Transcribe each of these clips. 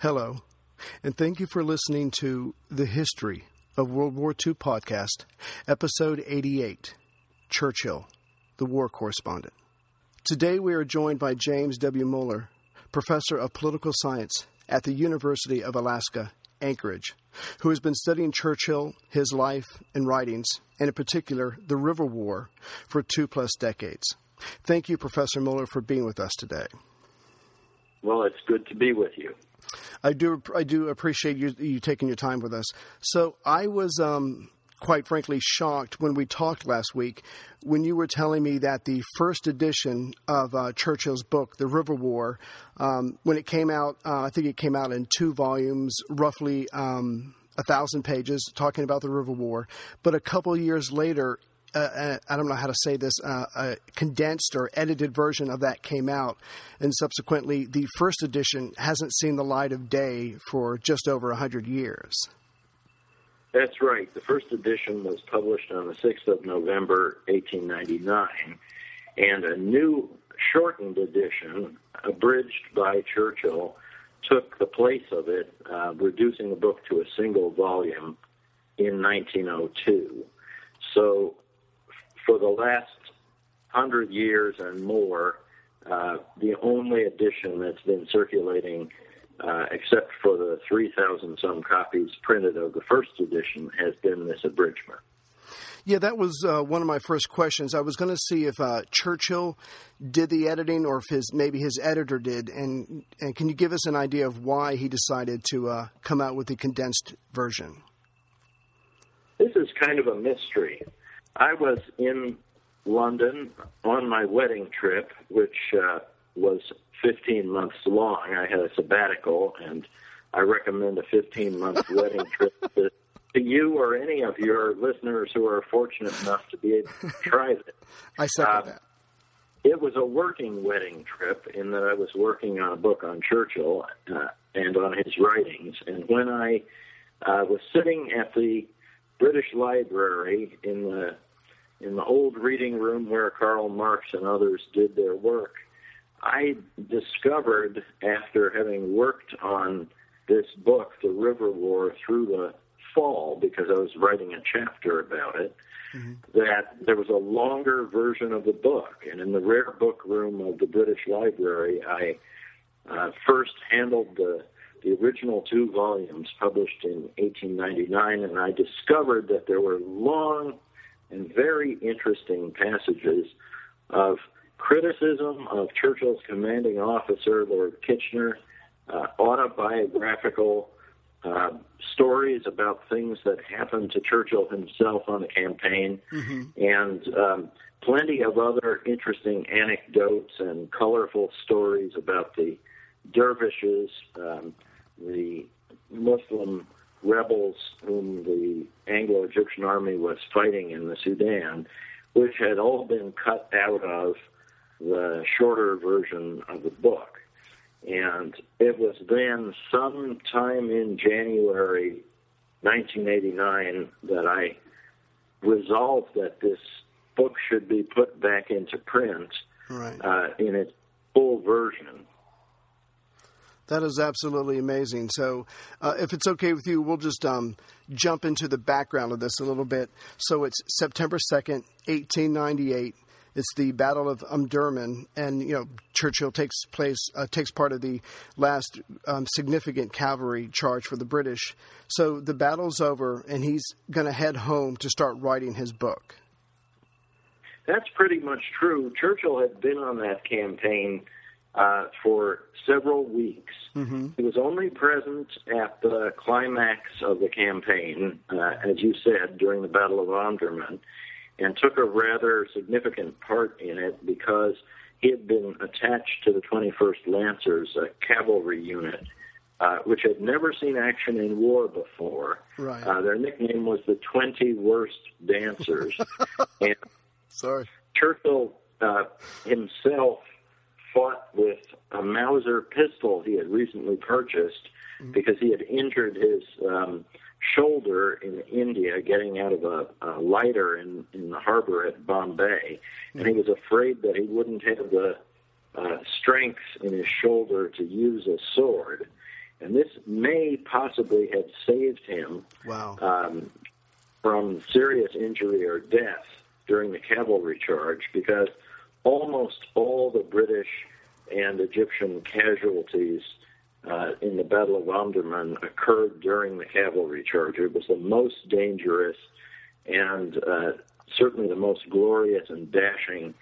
Hello, and thank you for listening to The History of World War II podcast, episode 88 Churchill, the War Correspondent. Today we are joined by James W. Muller, Professor of Political Science at the University of Alaska, Anchorage, who has been studying Churchill, his life and writings, and in particular the River War, for two plus decades. Thank you, Professor Muller, for being with us today. Well, it's good to be with you. I do I do appreciate you you taking your time with us. So I was um, quite frankly shocked when we talked last week when you were telling me that the first edition of uh, Churchill's book, The River War, um, when it came out, uh, I think it came out in two volumes, roughly. Um, a thousand pages talking about the River War, but a couple years later, uh, uh, I don't know how to say this, uh, a condensed or edited version of that came out. And subsequently, the first edition hasn't seen the light of day for just over 100 years. That's right. The first edition was published on the 6th of November, 1899, and a new shortened edition, abridged by Churchill, took the place of it, uh, reducing the book to a single volume in 1902. So for the last hundred years and more, uh, the only edition that's been circulating, uh, except for the 3,000 some copies printed of the first edition, has been this abridgment. Yeah, that was uh, one of my first questions. I was going to see if uh, Churchill did the editing, or if his maybe his editor did. And and can you give us an idea of why he decided to uh, come out with the condensed version? This is kind of a mystery. I was in London on my wedding trip, which uh, was 15 months long. I had a sabbatical, and I recommend a 15 month wedding trip to, to, you or any of your listeners who are fortunate enough to be able to try it. I second uh, that. It was a working wedding trip in that I was working on a book on Churchill uh, and on his writings. And when I uh, was sitting at the British Library in the in the old reading room where Karl Marx and others did their work, I discovered after having worked on this book, The River War, through the fall, because I was writing a chapter about it, mm-hmm. that there was a longer version of the book. And in the rare book room of the British Library, I uh, first handled the the original two volumes published in 1899, and I discovered that there were long and very interesting passages of criticism of Churchill's commanding officer, Lord Kitchener, uh, autobiographical uh, stories about things that happened to Churchill himself on the campaign, mm-hmm. and um, plenty of other interesting anecdotes and colorful stories about the dervishes, um, the Muslim rebels whom the Anglo Egyptian army was fighting in the Sudan, which had all been cut out of the shorter version of the book. And it was then, sometime in January 1989, that I resolved that this book should be put back into print right. uh, in its full version. That is absolutely amazing. So, uh, if it's okay with you, we'll just um, jump into the background of this a little bit. So, it's September 2nd, 1898. It's the Battle of Omdurman, and you know Churchill takes place uh, takes part of the last um, significant cavalry charge for the British. So the battle's over, and he's going to head home to start writing his book. That's pretty much true. Churchill had been on that campaign uh, for several weeks. Mm-hmm. He was only present at the climax of the campaign, uh, as you said, during the Battle of Omdurman and took a rather significant part in it because he had been attached to the 21st Lancers, a cavalry unit, uh, which had never seen action in war before. Right. Uh, their nickname was the 20 Worst Dancers. and Sorry. Churchill uh, himself fought with a Mauser pistol he had recently purchased mm-hmm. because he had injured his um, shoulder in India getting out of a, a lighter in, in the harbor at Bombay, and he was afraid that he wouldn't have the uh, strength in his shoulder to use a sword. And this may possibly have saved him wow. um, from serious injury or death during the cavalry charge because almost all the British and Egyptian casualties uh, in the Battle of Omdurman occurred during the cavalry charge. It was the most dangerous and uh, certainly the most glorious and dashing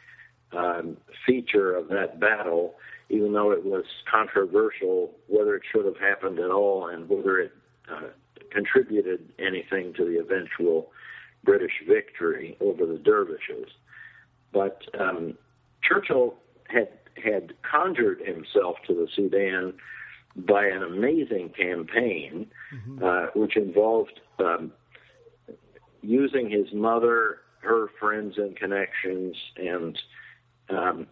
um, feature of that battle, even though it was controversial whether it should have happened at all and whether it uh, contributed anything to the eventual British victory over the dervishes. But um, Churchill had had conjured himself to the Sudan by an amazing campaign, mm-hmm. uh, which involved um, using his mother, her friends and connections, and um,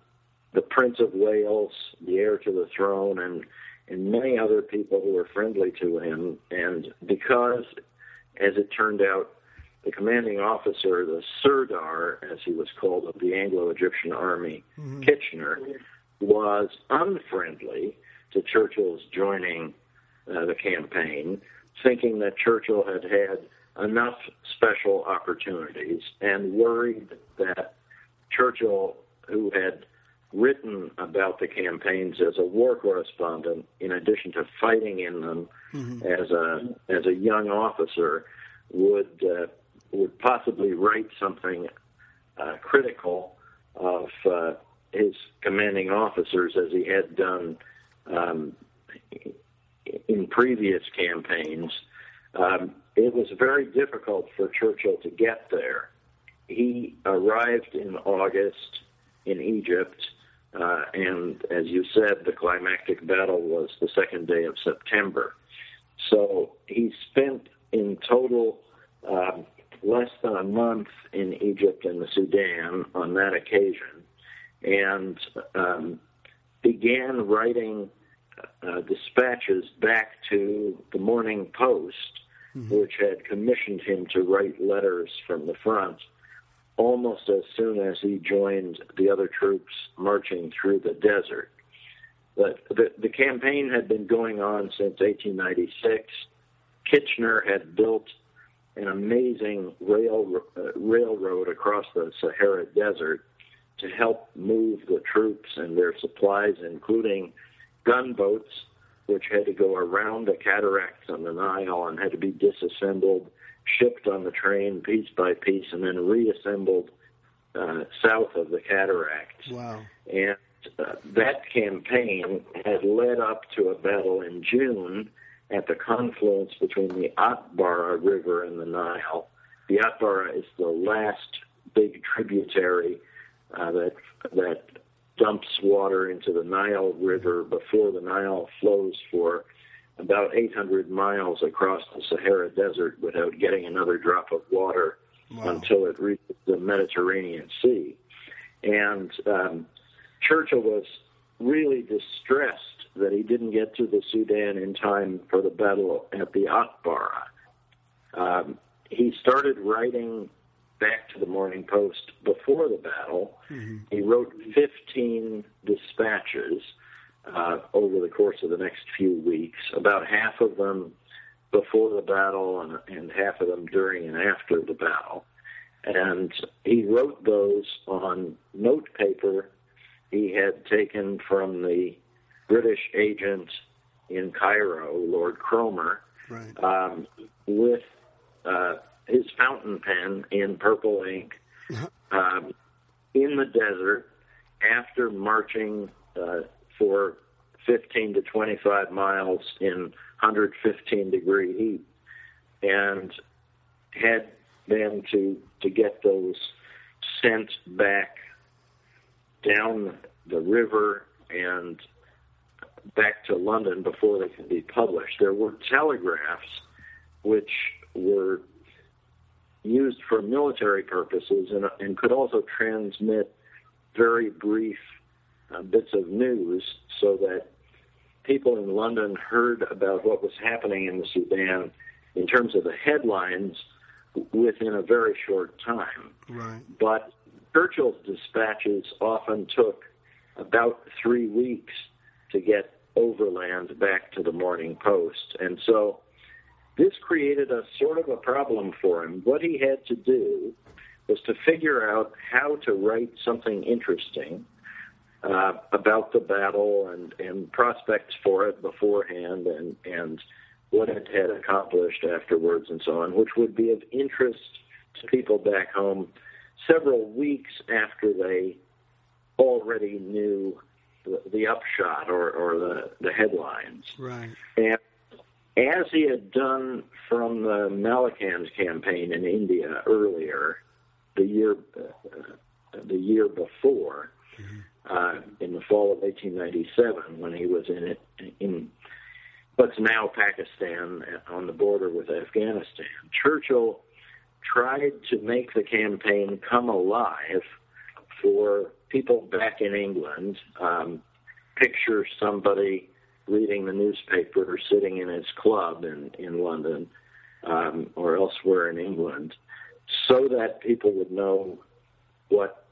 the Prince of Wales, the heir to the throne, and and many other people who were friendly to him. And because, as it turned out, the commanding officer, the Sirdar, as he was called, of the Anglo-Egyptian army, mm-hmm. Kitchener, was unfriendly to Churchill's joining uh, the campaign, thinking that Churchill had had enough special opportunities and worried that Churchill, who had written about the campaigns as a war correspondent, in addition to fighting in them mm-hmm. as a as a young officer, would uh, would possibly write something uh, critical of uh, his commanding officers as he had done um, in previous campaigns, um, it was very difficult for Churchill to get there. He arrived in August in Egypt, uh, and as you said, the climactic battle was the second day of September. So he spent in total um, less than a month in Egypt and the Sudan on that occasion, and um, began writing uh, dispatches back to the Morning Post, mm-hmm. which had commissioned him to write letters from the front almost as soon as he joined the other troops marching through the desert. But the, the campaign had been going on since 1896. Kitchener had built an amazing rail, uh, railroad across the Sahara Desert to help move the troops and their supplies, including gunboats, which had to go around the cataracts on the Nile and had to be disassembled, shipped on the train piece by piece, and then reassembled uh, south of the cataracts. Wow. And uh, that campaign had led up to a battle in June at the confluence between the Atbara River and the Nile. The Atbara is the last big tributary uh, that that dumps water into the Nile River before the Nile flows for about 800 miles across the Sahara Desert without getting another drop of water wow. until it reaches the Mediterranean Sea. And um, Churchill was really distressed that he didn't get to the Sudan in time for the battle at the Atbara. Um, he started writing back to the Morning Post before the battle. Mm-hmm. He wrote 15 dispatches uh, over the course of the next few weeks, about half of them before the battle and, and half of them during and after the battle. And he wrote those on note paper he had taken from the British agent in Cairo, Lord Cromer, Right. um, with uh, his fountain pen in purple ink um, in the desert after marching uh, for 15 to 25 miles in 115 degree heat and had them to to get those sent back down the river and back to London before they could be published. There were telegraphs which were used for military purposes and, and could also transmit very brief uh, bits of news so that people in London heard about what was happening in the Sudan in terms of the headlines within a very short time. Right. But Churchill's dispatches often took about three weeks to get overland back to the Morning Post. And so this created a sort of a problem for him. What he had to do was to figure out how to write something interesting uh, about the battle and, and prospects for it beforehand and, and what it had accomplished afterwards and so on, which would be of interest to people back home several weeks after they already knew the, the upshot or, or the, the headlines. Right. And as he had done from the Malakand campaign in India earlier, the year uh, the year before, uh, in the fall of 1897, when he was in it in what's now Pakistan on the border with Afghanistan, Churchill tried to make the campaign come alive for people back in England. Um, picture somebody reading the newspaper or sitting in his club in, in London um, or elsewhere in England so that people would know what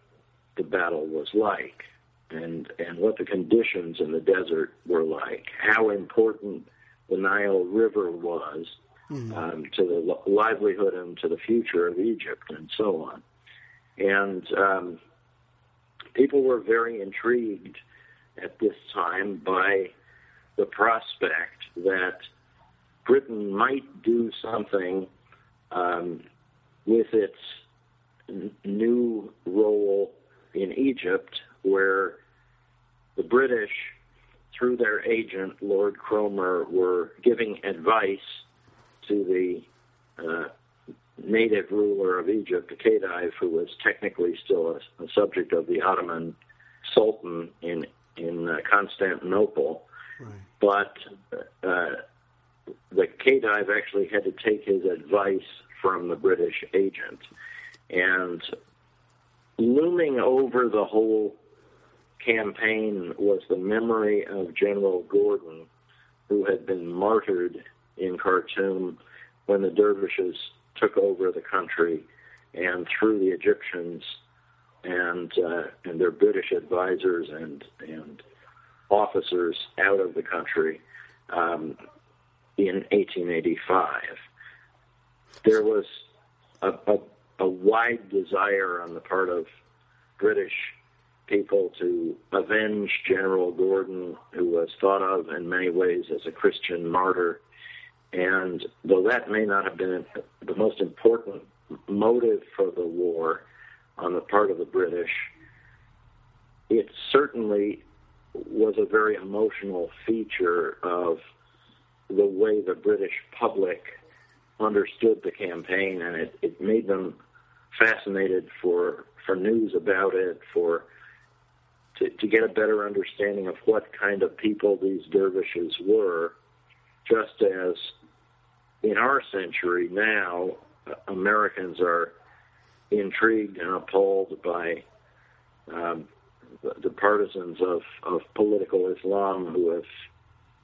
the battle was like and, and what the conditions in the desert were like, how important the Nile River was um, to the livelihood and to the future of Egypt and so on. And um, people were very intrigued at this time by the prospect that Britain might do something um, with its n- new role in Egypt, where the British, through their agent, Lord Cromer, were giving advice to the uh, native ruler of Egypt, the Khedive, who was technically still a, a subject of the Ottoman Sultan in in uh, Constantinople, Right. but uh, the Khedive actually had to take his advice from the British agent, and looming over the whole campaign was the memory of General Gordon, who had been martyred in Khartoum when the dervishes took over the country and threw the Egyptians and uh, and their British advisors and and officers out of the country um, in 1885. There was a, a, a wide desire on the part of British people to avenge General Gordon, who was thought of in many ways as a Christian martyr. And though that may not have been the most important motive for the war on the part of the British, it certainly was a very emotional feature of the way the British public understood the campaign, and it, it made them fascinated for for news about it, for to, to get a better understanding of what kind of people these dervishes were, just as in our century now, Americans are intrigued and appalled by um, the, the partisans of, of political Islam who have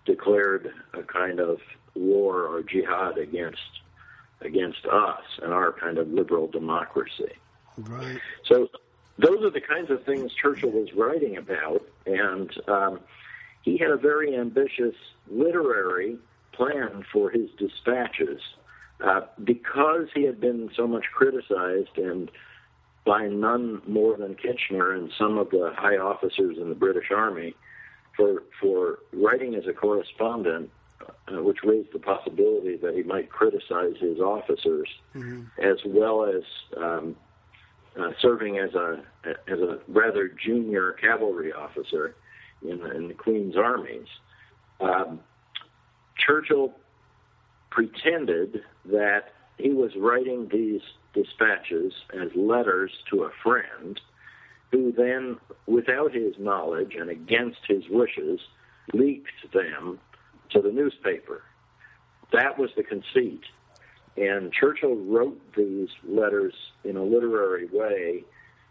declared a kind of war or jihad against against us and our kind of liberal democracy. Right. So those are the kinds of things Churchill was writing about, and um, he had a very ambitious literary plan for his dispatches. uh, because he had been so much criticized and by none more than Kitchener and some of the high officers in the British Army for for writing as a correspondent, uh, which raised the possibility that he might criticize his officers, mm-hmm. as well as um, uh, serving as a as a rather junior cavalry officer in, in the Queen's armies. Um, Churchill pretended that he was writing these dispatches as letters to a friend, who then, without his knowledge and against his wishes, leaked them to the newspaper. That was the conceit. And Churchill wrote these letters in a literary way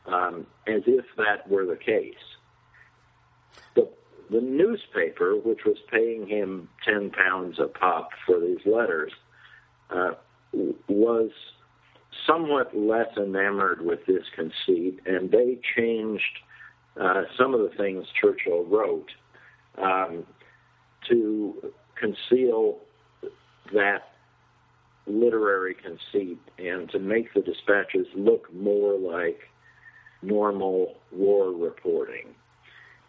um, as if that were the case. The, the newspaper, which was paying him 10 pounds a pop for these letters, uh, was somewhat less enamored with this conceit, and they changed uh, some of the things Churchill wrote um, to conceal that literary conceit and to make the dispatches look more like normal war reporting.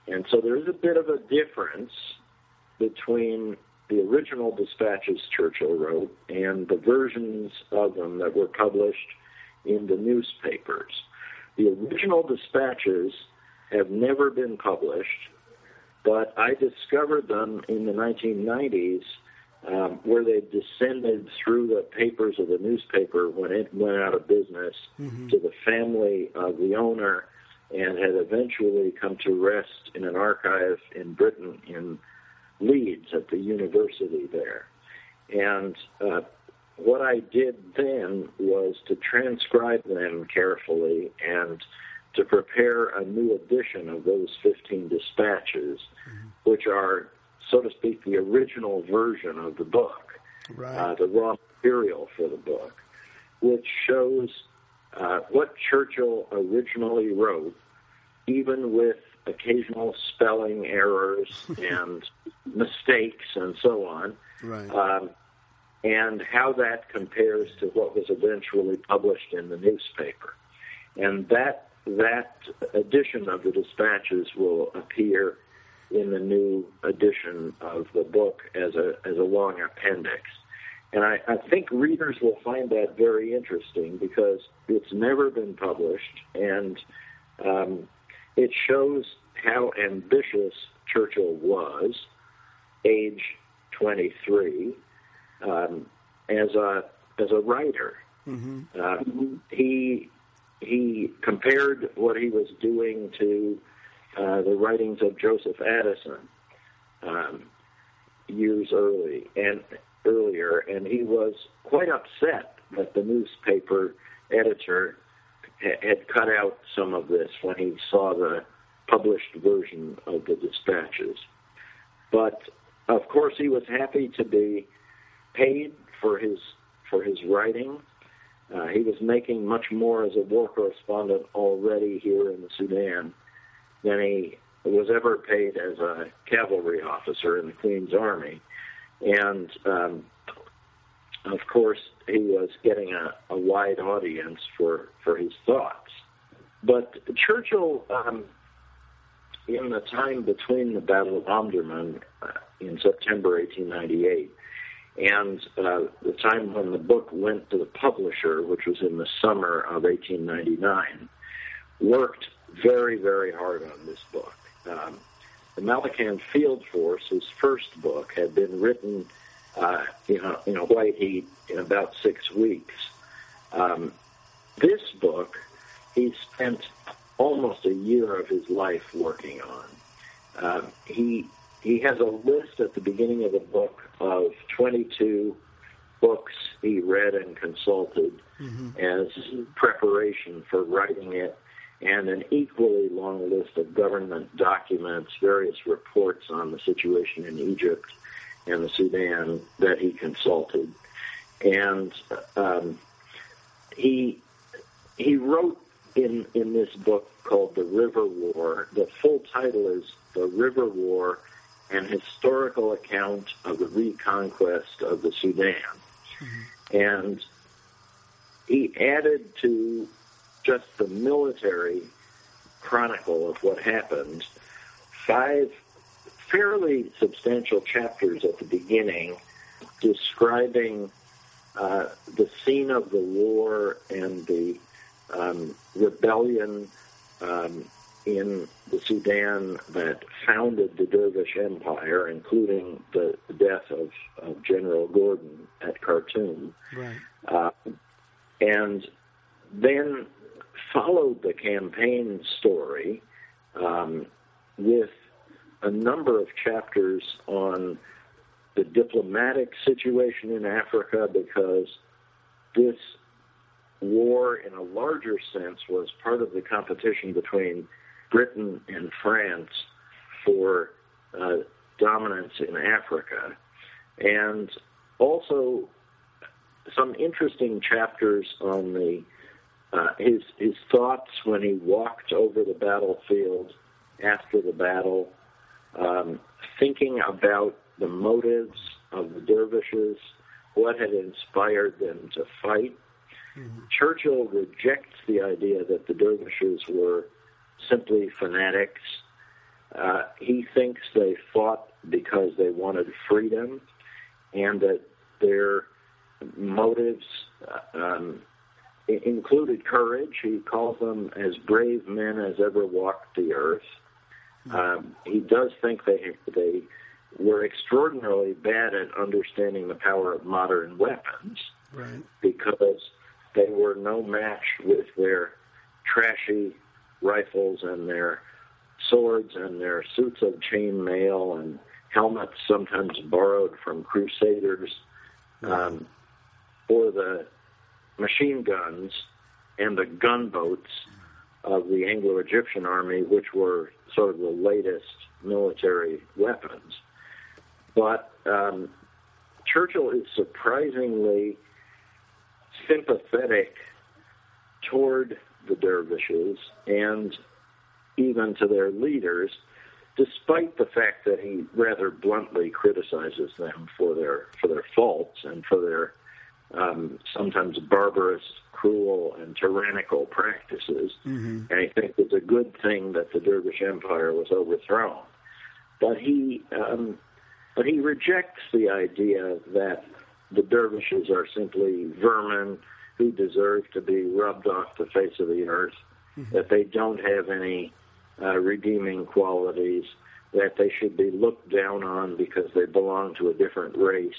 And so there is a bit of a difference between the original dispatches Churchill wrote and the versions of them that were published in the newspapers. The original dispatches have never been published, but I discovered them in the 1990s um, where they descended through the papers of the newspaper when it went out of business mm-hmm. to the family of the owner and had eventually come to rest in an archive in Britain in Leeds at the university there. And uh, what I did then was to transcribe them carefully and to prepare a new edition of those 15 dispatches, mm-hmm. which are, so to speak, the original version of the book, right. uh, the raw material for the book, which shows uh, what Churchill originally wrote, even with occasional spelling errors and mistakes and so on, right. um, and how that compares to what was eventually published in the newspaper. And that that edition of the dispatches will appear in the new edition of the book as a as a long appendix. And I, I think readers will find that very interesting because it's never been published and um, it shows how ambitious Churchill was, age 23, um, as a as a writer. Mm-hmm. Uh, he he compared what he was doing to uh, the writings of Joseph Addison um, years early and earlier, and he was quite upset that the newspaper editor had cut out some of this when he saw the published version of the dispatches. But of course, he was happy to be paid for his for his writing. Uh, he was making much more as a war correspondent already here in the Sudan than he was ever paid as a cavalry officer in the Queen's Army. And um, of course, he was getting a, a wide audience for, for his thoughts. But Churchill, um, in the time between the Battle of Omdurman uh, in September 1898 and uh, the time when the book went to the publisher, which was in the summer of 1899, worked very, very hard on this book. Um, the Malakand Field Force, his first book, had been written uh, in, a, in a white heat in about six weeks. Um, this book, he spent almost a year of his life working on. Um, he he has a list at the beginning of the book of 22 books he read and consulted mm-hmm. as preparation for writing it, and an equally long list of government documents, various reports on the situation in Egypt and the Sudan that he consulted. And um, he he wrote in in this book called The River War. The full title is The River War an historical account of the reconquest of the Sudan. Mm-hmm. And he added to just the military chronicle of what happened five fairly substantial chapters at the beginning describing uh, the scene of the war and the um, rebellion um, in the Sudan that founded the Dervish Empire, including the, death of, of, General Gordon at Khartoum. Right. Uh, and then followed the campaign story um, with a number of chapters on the diplomatic situation in Africa because this war, in a larger sense, was part of the competition between Britain and France for uh, dominance in Africa. And also some interesting chapters on the uh, his his thoughts when he walked over the battlefield after the battle, um, thinking about the motives of the dervishes, what had inspired them to fight. Mm-hmm. Churchill rejects the idea that the dervishes were simply fanatics. Uh, he thinks they fought because they wanted freedom and that their motives uh, um, included courage. He calls them as brave men as ever walked the earth. Um, he does think they they were extraordinarily bad at understanding the power of modern weapons right. because they were no match with their trashy rifles and their swords and their suits of chain mail and helmets sometimes borrowed from crusaders um, or the machine guns and the gunboats of the Anglo-Egyptian army, which were sort of the latest military weapons. But um, Churchill is surprisingly sympathetic toward the dervishes and even to their leaders, despite the fact that he rather bluntly criticizes them for their for their faults and for their um, sometimes barbarous, cruel, and tyrannical practices. Mm-hmm. And I think it's a good thing that the Dervish Empire was overthrown. But he um, but he rejects the idea that the dervishes are simply vermin who deserve to be rubbed off the face of the earth, mm-hmm. that they don't have any uh, redeeming qualities, that they should be looked down on because they belong to a different race,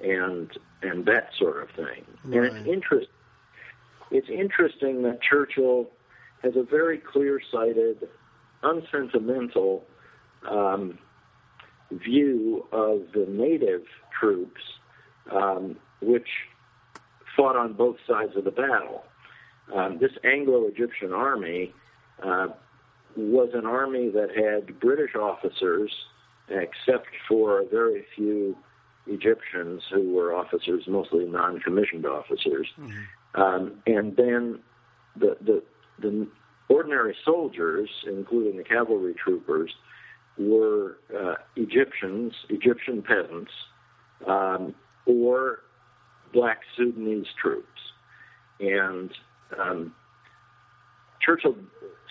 and and that sort of thing. Right. And it's interest. It's interesting that Churchill has a very clear-sighted, unsentimental um, view of the native troops, um, which fought on both sides of the battle. Um, this Anglo-Egyptian army uh, was an army that had British officers, except for a very few Egyptians who were officers, mostly non-commissioned officers, mm-hmm. um, and then the, the the ordinary soldiers, including the cavalry troopers, were uh, Egyptians, Egyptian peasants, um, or black Sudanese troops. And um, Churchill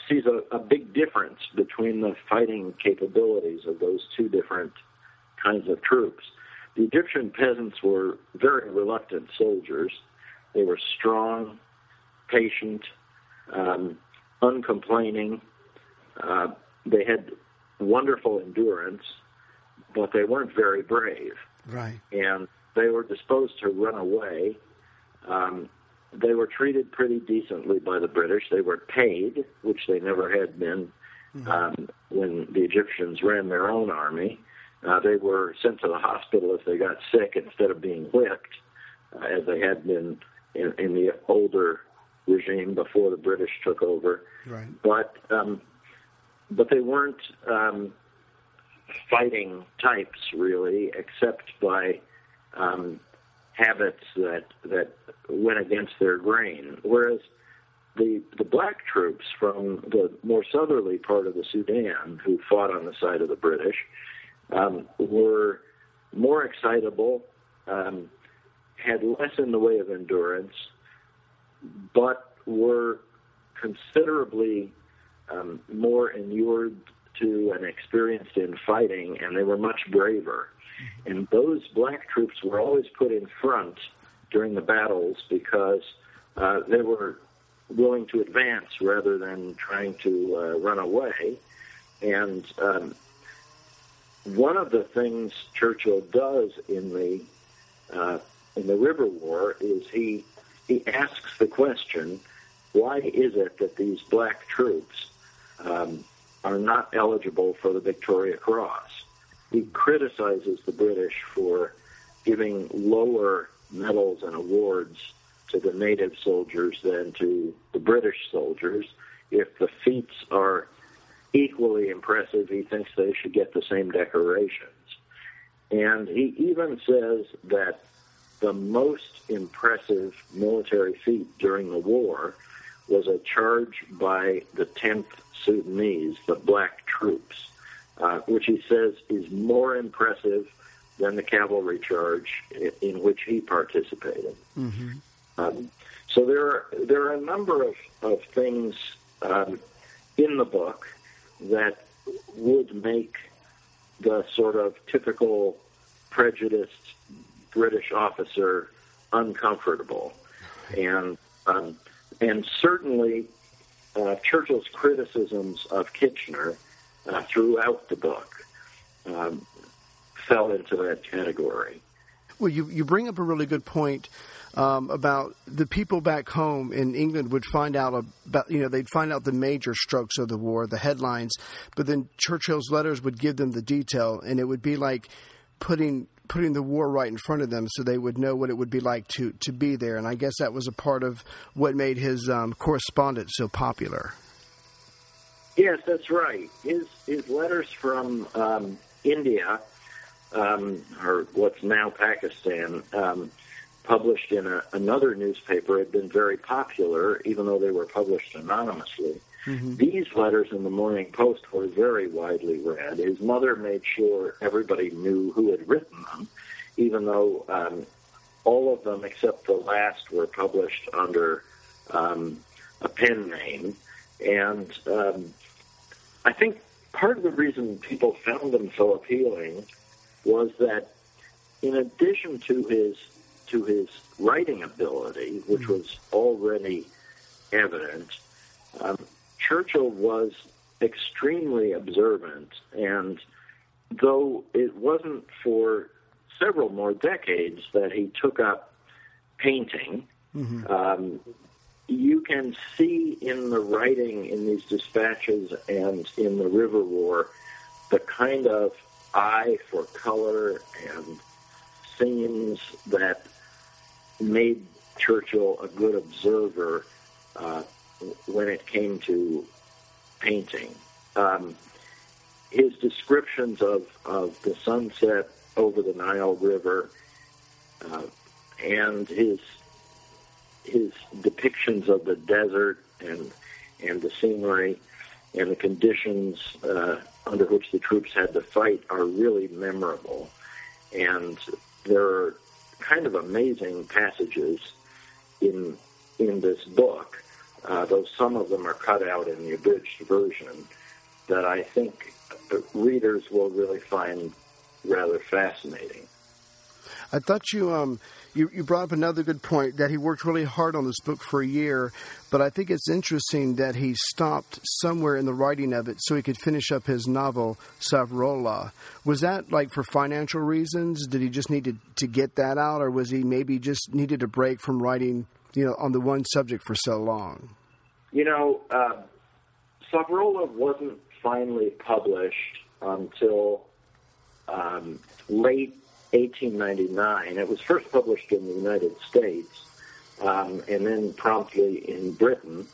sees a, a, big difference between the fighting capabilities of those two different kinds of troops. The Egyptian peasants were very reluctant soldiers. They were strong, patient, um, uncomplaining. Uh, they had wonderful endurance, but they weren't very brave. Right. And they were disposed to run away. Um, they were treated pretty decently by the British. They were paid, which they never had been mm-hmm. um, when the Egyptians ran their own army. Uh, they were sent to the hospital if they got sick instead of being whipped, uh, as they had been in, in the older regime before the British took over. Right. But um, but they weren't um, fighting types really, except by um, habits that that went against their grain. Whereas the the black troops from the more southerly part of the Sudan, who fought on the side of the British, um, were more excitable, um, had less in the way of endurance, but were considerably um, more inured to and experienced in fighting, and they were much braver. And those black troops were always put in front during the battles because uh, they were willing to advance rather than trying to uh, run away. And um, one of the things Churchill does in the uh, in the River War is he he asks the question, why is it that these black troops um, are not eligible for the Victoria Cross? He criticizes the British for giving lower medals and awards to the native soldiers than to the British soldiers. If the feats are equally impressive, he thinks they should get the same decorations. And he even says that the most impressive military feat during the war was a charge by the 10th Sudanese, the black troops, uh, which he says is more impressive than the cavalry charge in, in which he participated. Mm-hmm. Um, so there are there are a number of of things um, in the book that would make the sort of typical prejudiced British officer uncomfortable, and um, and certainly uh, Churchill's criticisms of Kitchener uh, throughout the book um, fell into that category. Well, you you bring up a really good point um, about the people back home in England would find out about you know they'd find out the major strokes of the war, the headlines, but then Churchill's letters would give them the detail, and it would be like putting putting the war right in front of them so they would know what it would be like to to be there. And I guess that was a part of what made his um, correspondence so popular. Yes, that's right. His his letters from um, India um, or what's now Pakistan, um, published in a, another newspaper had been very popular, even though they were published anonymously. Mm-hmm. These letters in the Morning Post were very widely read. His mother made sure everybody knew who had written them, even though um, all of them except the last were published under um, a pen name. And um, I think part of the reason people found them so appealing was that in addition to his to his writing ability, which mm-hmm. was already evident, um, Churchill was extremely observant, and though it wasn't for several more decades that he took up painting, mm-hmm. um, you can see in the writing in these dispatches and in the River War the kind of eye for color and scenes that made Churchill a good observer uh, when it came to painting. Um, his descriptions of, of the sunset over the Nile River uh, and his his depictions of the desert and and the scenery and the conditions uh, under which the troops had to fight are really memorable. And there are kind of amazing passages in in this book, uh, though some of them are cut out in the abridged version, that I think readers will really find rather fascinating. I thought you um, you, you brought up another good point that he worked really hard on this book for a year, but I think it's interesting that he stopped somewhere in the writing of it so he could finish up his novel Savrola. Was that like for financial reasons? Did he just need to, to get that out, or was he maybe just needed a break from writing, you know, on the one subject for so long? You know, uh, Savonarola wasn't finally published until um, late 1899. It was first published in the United States um, and then promptly in Britain.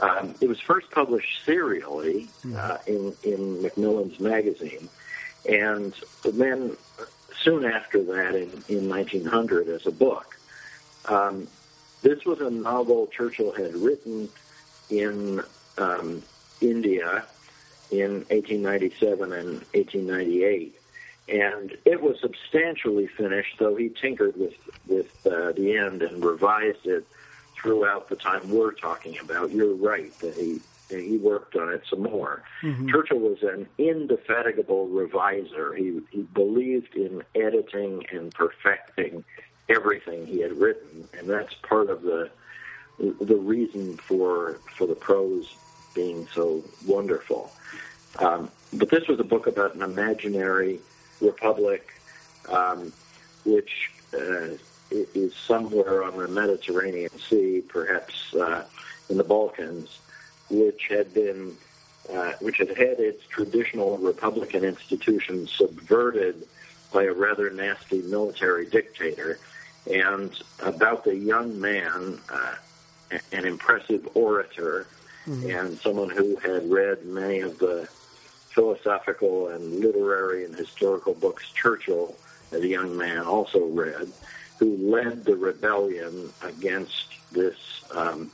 Um, it was first published serially uh, in, in Macmillan's magazine, and then soon after that, in, in 1900, as a book. Um, this was a novel Churchill had written in um, India in 1897 and 1898 and it was substantially finished, though he tinkered with with uh, the end and revised it throughout the time we're talking about. You're right that he he worked on it some more. Mm-hmm. Churchill was an indefatigable reviser. He he believed in editing and perfecting everything he had written, and that's part of the the reason for for the prose being so wonderful. Um, but this was a book about an imaginary republic, um, which uh, is somewhere on the Mediterranean Sea, perhaps uh, in the Balkans, which had been uh, which had had its traditional republican institutions subverted by a rather nasty military dictator, and about the young man, uh, an impressive orator, mm-hmm. and someone who had read many of the philosophical and literary and historical books Churchill, as a young man, also read, who led the rebellion against this um,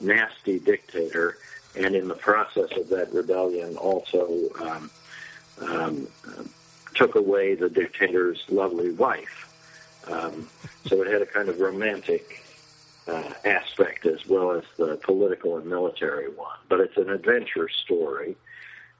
nasty dictator, and in the process of that rebellion, also um, um, took away the dictator's lovely wife. Um, so it had a kind of romantic uh, aspect as well as the political and military one. But it's an adventure story,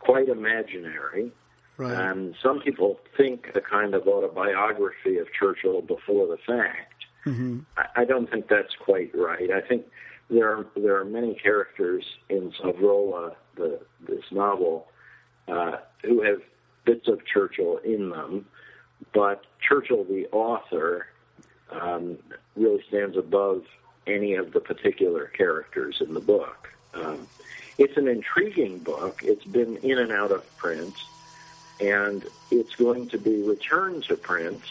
quite imaginary. Right. And some people think a kind of autobiography of Churchill before the fact. Mm-hmm. I, I don't think that's quite right. I think there are there are many characters in Savrola, the this novel, uh, who have bits of Churchill in them, but Churchill, the author, um, really stands above any of the particular characters in the book. Um, it's an intriguing book. It's been in and out of print, and it's going to be returned to print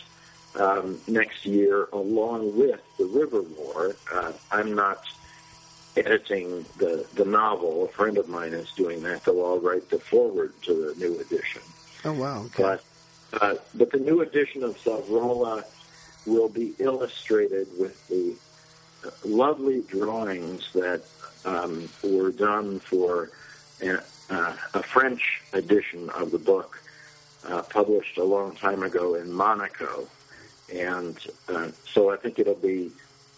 um, next year along with the River War. Uh, I'm not editing the, the novel. A friend of mine is doing that, though I'll write the forward to the new edition. Oh, wow. Okay. But, uh, but the new edition of Savrola will be illustrated with the lovely drawings that um, were done for a, uh, a French edition of the book uh, published a long time ago in Monaco. And uh, so I think it'll be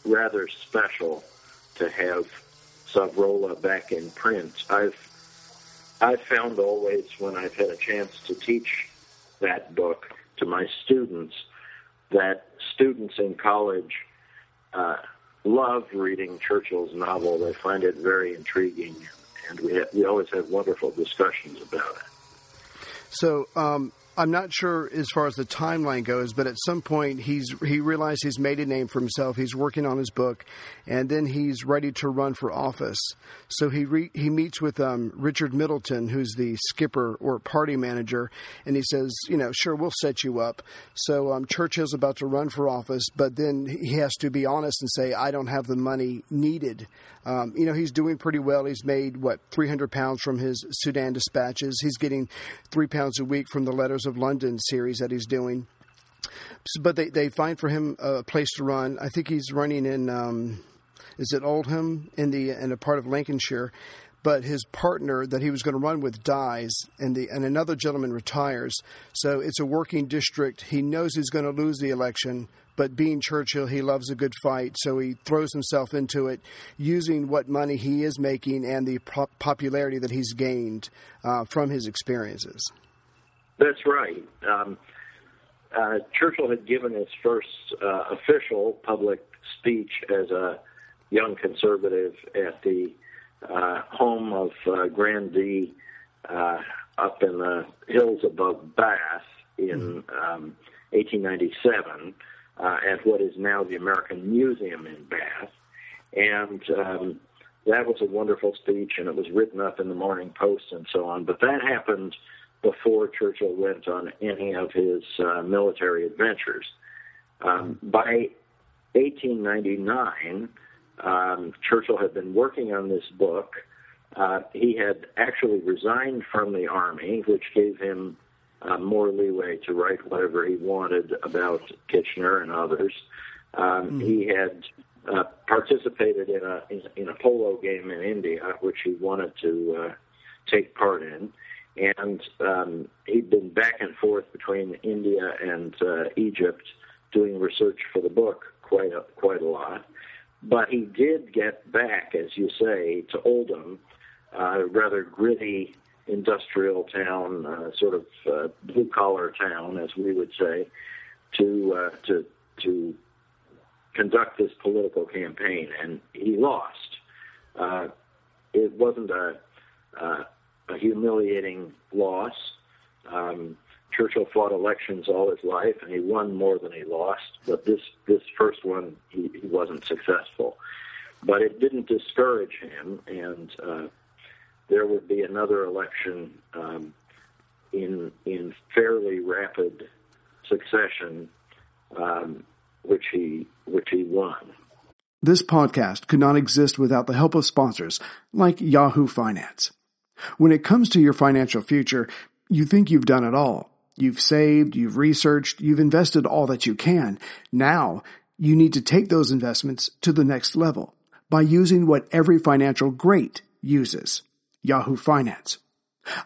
rather special to have Savrola back in print. I've I've found always when I've had a chance to teach that book to my students that students in college uh, love reading Churchill's novel. They find it very intriguing, and we ha- we always have wonderful discussions about it. So, um, I'm not sure as far as the timeline goes, but at some point he's he realized he's made a name for himself. He's working on his book, and then he's ready to run for office. So he re, he meets with um, Richard Middleton, who's the skipper or party manager, and he says, you know, sure, we'll set you up. So um, Churchill's about to run for office, but then he has to be honest and say, I don't have the money needed. Um, you know, he's doing pretty well. He's made what 300 pounds from his Sudan dispatches. He's getting three pounds a week from the letters of London series that he's doing. But they, they find for him a place to run. I think he's running in um, is it Oldham in the in a part of Lincolnshire. But his partner that he was going to run with dies, and the and another gentleman retires. So it's a working district. He knows he's going to lose the election, but being Churchill, he loves a good fight, so he throws himself into it, using what money he is making and the popularity that he's gained uh, from his experiences. That's right. Um, uh, Churchill had given his first uh, official public speech as a young conservative at the uh, home of uh, Grandee uh, up in the hills above Bath in mm-hmm. um, 1897 uh, at what is now the American Museum in Bath. And um, that was a wonderful speech, and it was written up in the Morning Post and so on. But that happened before Churchill went on any of his uh, military adventures. Um, by 1899, um, Churchill had been working on this book. Uh, he had actually resigned from the army, which gave him uh, more leeway to write whatever he wanted about Kitchener and others. Um, mm-hmm. He had uh, participated in a in, in, a polo game in India, which he wanted to uh, take part in, and um, he'd been back and forth between India and uh, Egypt doing research for the book quite a, quite a lot. But he did get back, as you say, to Oldham, a rather gritty industrial town, uh, sort of uh, blue collar town, as we would say, to uh, to to conduct this political campaign, and he lost. Uh, it wasn't a, uh, a humiliating loss. Um, Churchill fought elections all his life, and he won more than he lost. But this this first one, he, he wasn't successful. But it didn't discourage him, and uh, there would be another election um, in in fairly rapid succession, um, which he which he won. This podcast could not exist without the help of sponsors like Yahoo Finance. When it comes to your financial future, you think you've done it all. You've saved, you've researched, you've invested all that you can. Now, you need to take those investments to the next level by using what every financial great uses Yahoo Finance.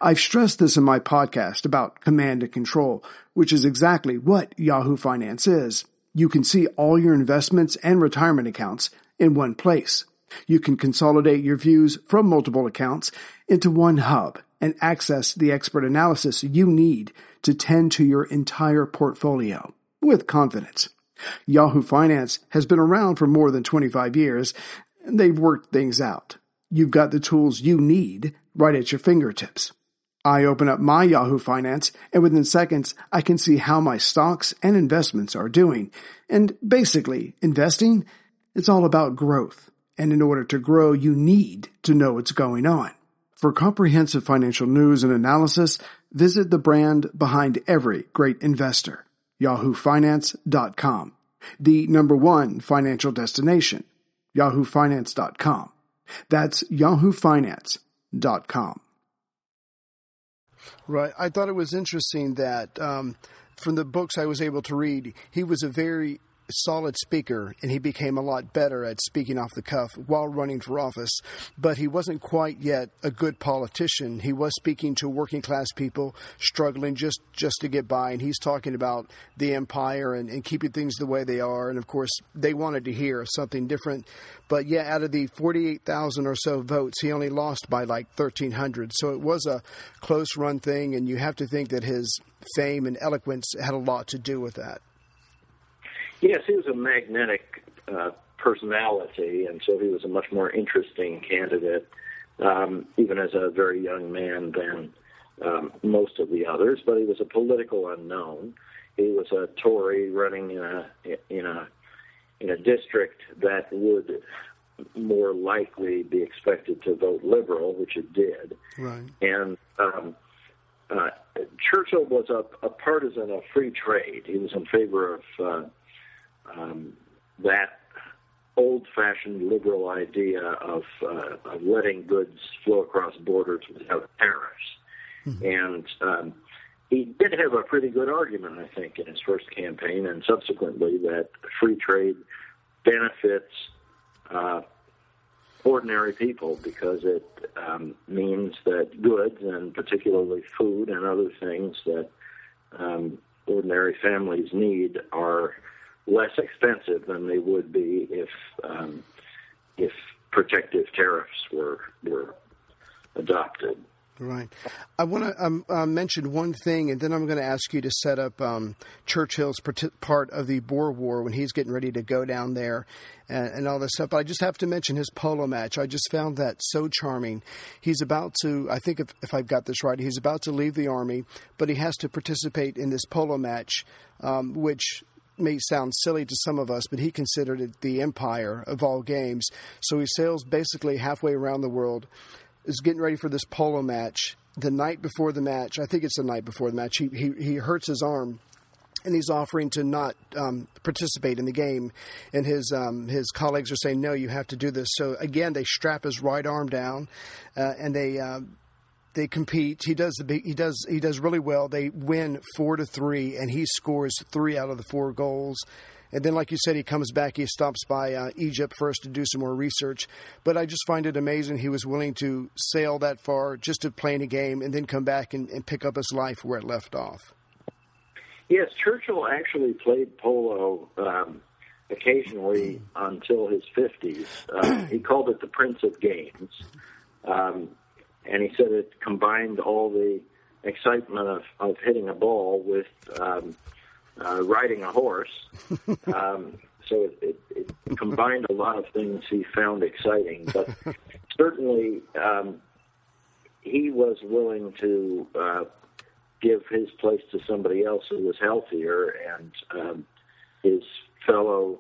I've stressed this in my podcast about command and control, which is exactly what Yahoo Finance is. You can see all your investments and retirement accounts in one place. You can consolidate your views from multiple accounts into one hub and access the expert analysis you need to tend to your entire portfolio with confidence. Yahoo Finance has been around for more than 25 years, and they've worked things out. You've got the tools you need right at your fingertips. I open up my Yahoo Finance and within seconds I can see how my stocks and investments are doing. And basically, investing, it's all about growth. And in order to grow, you need to know what's going on. For comprehensive financial news and analysis, visit the brand behind every great investor, yahoofinance.com. The number one financial destination, yahoofinance.com. That's yahoofinance.com. Right. I thought it was interesting that um, from the books I was able to read, he was a very solid speaker, and he became a lot better at speaking off the cuff while running for office. But he wasn't quite yet a good politician. He was speaking to working class people struggling just just to get by, and he's talking about the empire and, and keeping things the way they are. And of course, they wanted to hear something different. But yeah, out of the forty-eight thousand or so votes, he only lost by like thirteen hundred. So it was a close run thing, and you have to think that his fame and eloquence had a lot to do with that. Yes, he was a magnetic uh, personality, and so he was a much more interesting candidate, um, even as a very young man than um, most of the others. But he was a political unknown. He was a Tory running in a in a in a district that would more likely be expected to vote liberal, which it did. Right. And um, uh, Churchill was a, a partisan of free trade. He was in favor of uh, um, that old-fashioned liberal idea of, uh, of letting goods flow across borders without tariffs. Mm-hmm. And um, he did have a pretty good argument, I think, in his first campaign and subsequently that free trade benefits uh, ordinary people because it um, means that goods, and particularly food and other things that um, ordinary families need, are less expensive than they would be if um, if protective tariffs were were adopted. Right. I want to um, uh, mention one thing, and then I'm going to ask you to set up um, Churchill's part of the Boer War when he's getting ready to go down there and, and, all this stuff. But I just have to mention his polo match. I just found that so charming. He's about to, I think if, if I've got this right, he's about to leave the army, but he has to participate in this polo match, um, which may sound silly to some of us, but he considered it the empire of all games. So he sails basically halfway around the world, is getting ready for this polo match. The night before the match, I think it's the night before the match, he, he, he hurts his arm and he's offering to not um, participate in the game. And his um, his colleagues are saying, "No, you have to do this." So again, they strap his right arm down, uh, and they uh, they compete. He does the he does he does really well. They win four to three, and he scores three out of the four goals. and then, like you said, he comes back. He stops by uh, Egypt first to do some more research. But I just find it amazing he was willing to sail that far just to play in a game and then come back and, and pick up his life where it left off. Yes, Churchill actually played polo um, occasionally until his 50s. Uh, he called it the Prince of Games. Um, and he said it combined all the excitement of, of hitting a ball with um, uh, riding a horse. Um, so it, it, it combined a lot of things he found exciting. But certainly, um, he was willing to uh, give his place to somebody else who was healthier, and um, his fellow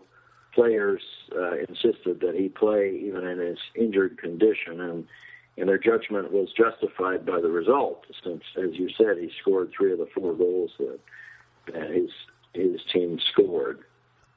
players uh, insisted that he play even in his injured condition, and and their judgment was justified by the result, since, as you said, he scored three of the four goals that, that his his team scored.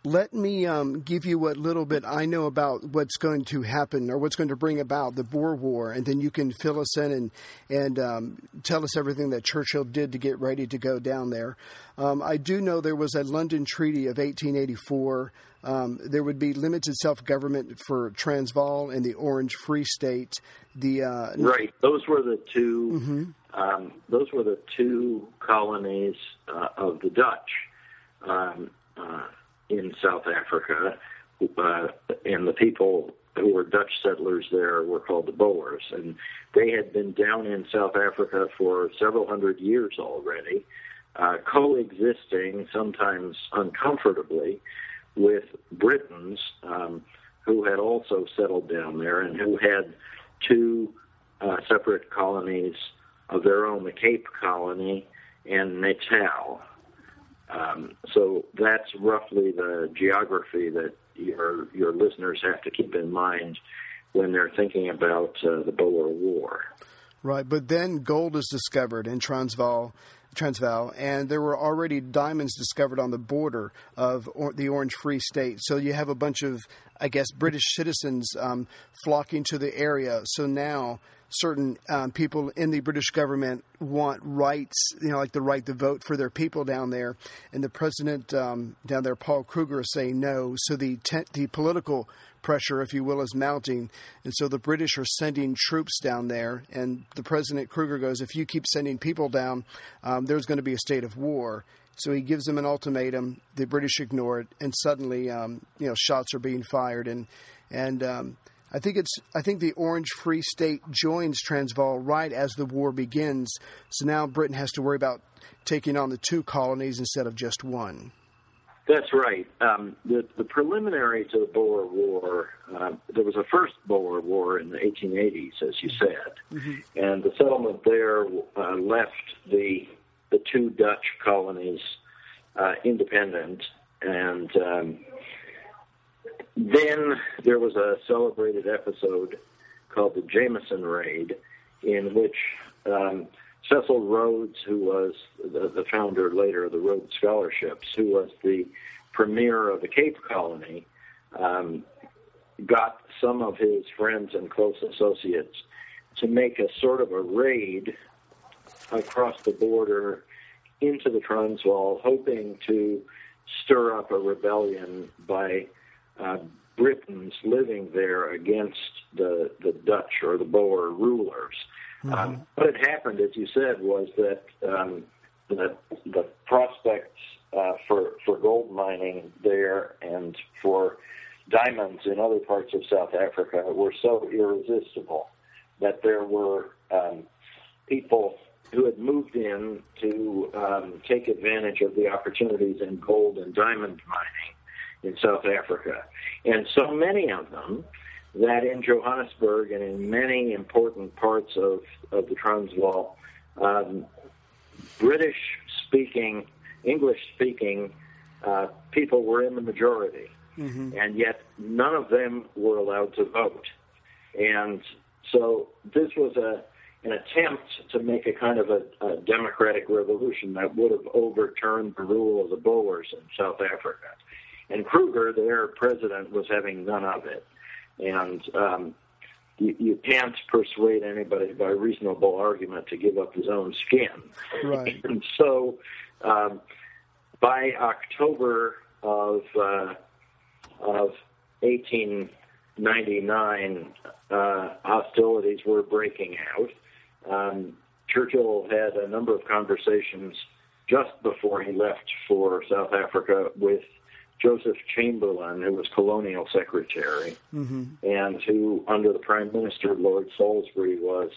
Let me um, give you what little bit I know about what's going to happen or what's going to bring about the Boer War, and then you can fill us in and and um, tell us everything that Churchill did to get ready to go down there. Um, I do know there was a London Treaty of 1884. Um, there would be limited self government for Transvaal and the Orange Free State. The uh, right, those were the 2 mm-hmm. Um, those were the two colonies uh, of the Dutch. Um, uh, in South Africa, uh, and the people who were Dutch settlers there were called the Boers, and they had been down in South Africa for several hundred years already, uh, coexisting sometimes uncomfortably with Britons um, who had also settled down there and who had two uh, separate colonies of their own, the Cape Colony and Natal. Um, so that's roughly the geography that your your listeners have to keep in mind when they're thinking about uh, the Boer War. Right, but then gold is discovered in Transvaal, Transvaal, and there were already diamonds discovered on the border of or, the Orange Free State. So you have a bunch of, I guess, British citizens um, flocking to the area. So now certain um, people in the British government want rights, you know, like the right to vote for their people down there, and the president um, down there, Paul Kruger, is saying no. So the the political pressure, if you will, is mounting, and so the British are sending troops down there. And the president Kruger goes, if you keep sending people down, um, there's going to be a state of war. So he gives them an ultimatum. The British ignore it, and suddenly, um, you know, shots are being fired, and and um, I think it's I think the Orange Free State joins Transvaal right as the war begins. So now Britain has to worry about taking on the two colonies instead of just one. That's right. Um, the, the preliminary to the Boer War, uh, there was a first Boer War in the 1880s, as you said, mm-hmm. and the settlement there uh, left the the two Dutch colonies uh, independent, and um, then there was a celebrated episode called the Jameson Raid, in which um, Cecil Rhodes, who was the, the founder later of the Rhodes Scholarships, who was the premier of the Cape Colony, um, got some of his friends and close associates to make a sort of a raid across the border into the Transvaal, hoping to stir up a rebellion by uh, Britons living there against the the Dutch or the Boer rulers. Mm-hmm. Um, what had happened, as you said, was that um, the the prospects uh, for for gold mining there and for diamonds in other parts of South Africa were so irresistible that there were um, people who had moved in to um, take advantage of the opportunities in gold and diamond mining in South Africa. And so many of them that in Johannesburg and in many important parts of, of the Transvaal, um, British speaking, English speaking uh, people were in the majority. Mm-hmm. And yet none of them were allowed to vote. And so this was a an attempt to make a kind of a, a democratic revolution that would have overturned the rule of the Boers in South Africa. And Kruger, their president, was having none of it. And um, you, you can't persuade anybody by reasonable argument to give up his own skin. Right. And so um, by October of uh, of 1899, uh, hostilities were breaking out. Um, Churchill had a number of conversations just before he left for South Africa with Joseph Chamberlain, who was colonial secretary, mm-hmm. and who, under the Prime Minister Lord Salisbury, was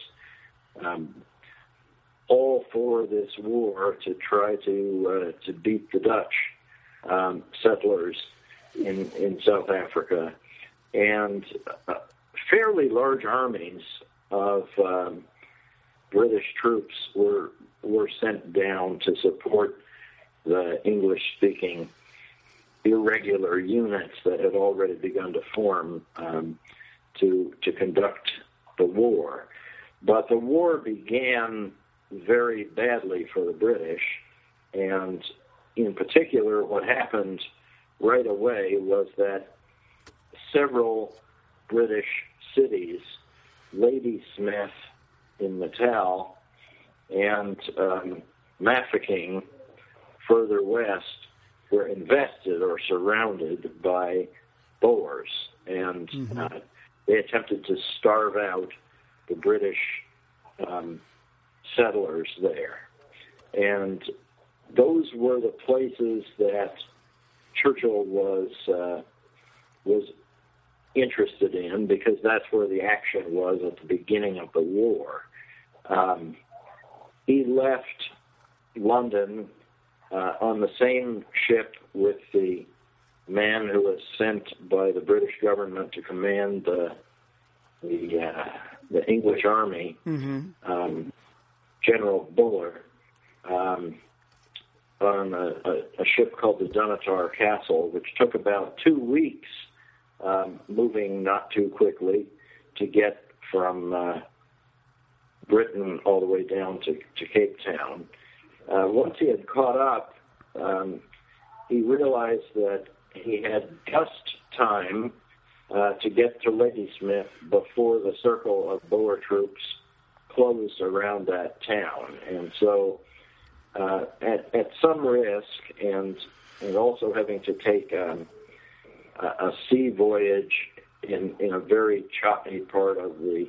um, all for this war to try to uh, to beat the Dutch um, settlers in in South Africa, and uh, fairly large armies of um, British troops were were sent down to support the English speaking irregular units that had already begun to form um, to to conduct the war. But the war began very badly for the British, and in particular, what happened right away was that several British cities, Ladysmith in Natal and um, Mafeking further west, were invested or surrounded by Boers, and mm-hmm. uh, they attempted to starve out the British um, settlers there. And those were the places that Churchill was uh, was interested in because that's where the action was at the beginning of the war. Um, he left London uh, on the same ship with the man who was sent by the British government to command the the, uh, the English army, mm-hmm. um, General Buller, um, on a, a, a, ship called the Dunottar Castle, which took about two weeks, um, moving not too quickly, to get from uh, Britain all the way down to, to Cape Town. Uh, once he had caught up, um, he realized that he had just time uh, to get to Ladysmith before the circle of Boer troops closed around that town. And so, uh, at, at some risk and, and also having to take um, a, a sea voyage in, in a very choppy part of the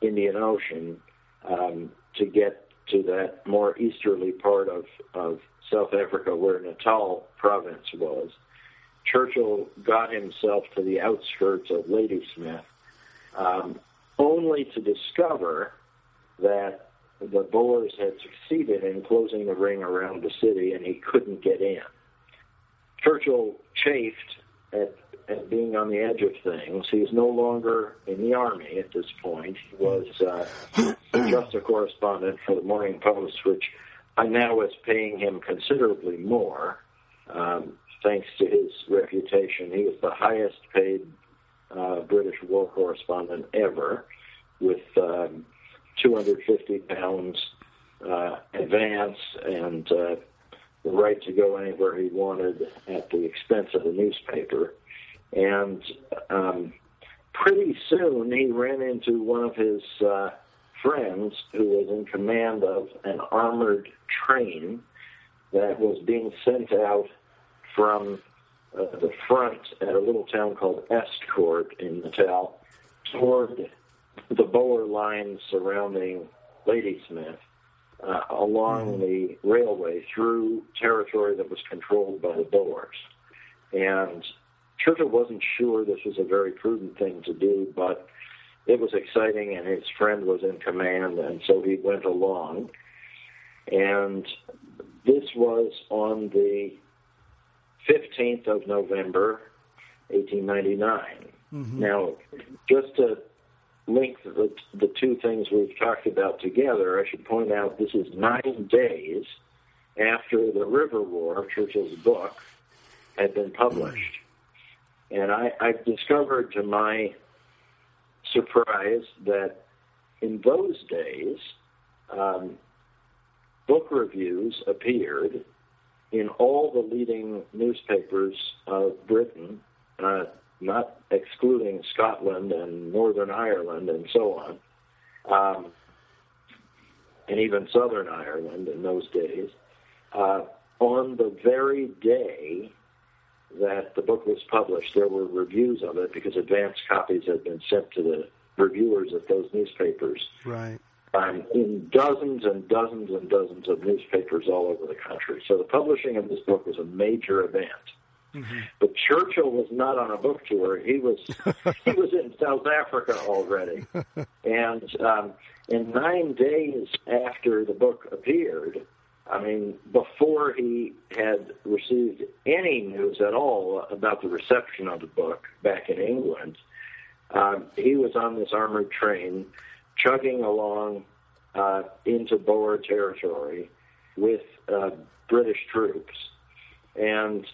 Indian Ocean um, to get to that more easterly part of, of South Africa where Natal province was. Churchill got himself to the outskirts of Ladysmith, um, only to discover that the Boers had succeeded in closing the ring around the city and he couldn't get in. Churchill chafed at, at being on the edge of things. He's no longer in the army at this point. He was uh, just a correspondent for the Morning Post, which I now was paying him considerably more, um, thanks to his reputation. He was the highest paid uh, British war correspondent ever, with um, 250 pounds uh, advance and uh, the right to go anywhere he wanted at the expense of the newspaper. And um, pretty soon he ran into one of his uh, friends who was in command of an armored train that was being sent out from uh, the front at a little town called Estcourt in Natal toward the Boer lines surrounding Ladysmith uh, along mm-hmm. the railway through territory that was controlled by the Boers. And Churchill wasn't sure this was a very prudent thing to do, but it was exciting, and his friend was in command, and so he went along. And this was on the 15th of November, 1899. Mm-hmm. Now, just to link the, the two things we've talked about together, I should point out this is nine days after the River War, Churchill's book, had been published. And I, I discovered to my surprise that in those days, um, book reviews appeared in all the leading newspapers of Britain, uh, not excluding Scotland and Northern Ireland and so on, um, and even Southern Ireland in those days, uh, on the very day that the book was published, there were reviews of it because advance copies had been sent to the reviewers at those newspapers. Right. Um, in dozens and dozens and dozens of newspapers all over the country. So the publishing of this book was a major event. Mm-hmm. But Churchill was not on a book tour. He was he was in South Africa already, and um, in nine days after the book appeared, I mean, before he had received any news at all about the reception of the book back in England, um, he was on this armored train, chugging along uh, into Boer territory with uh, British troops, and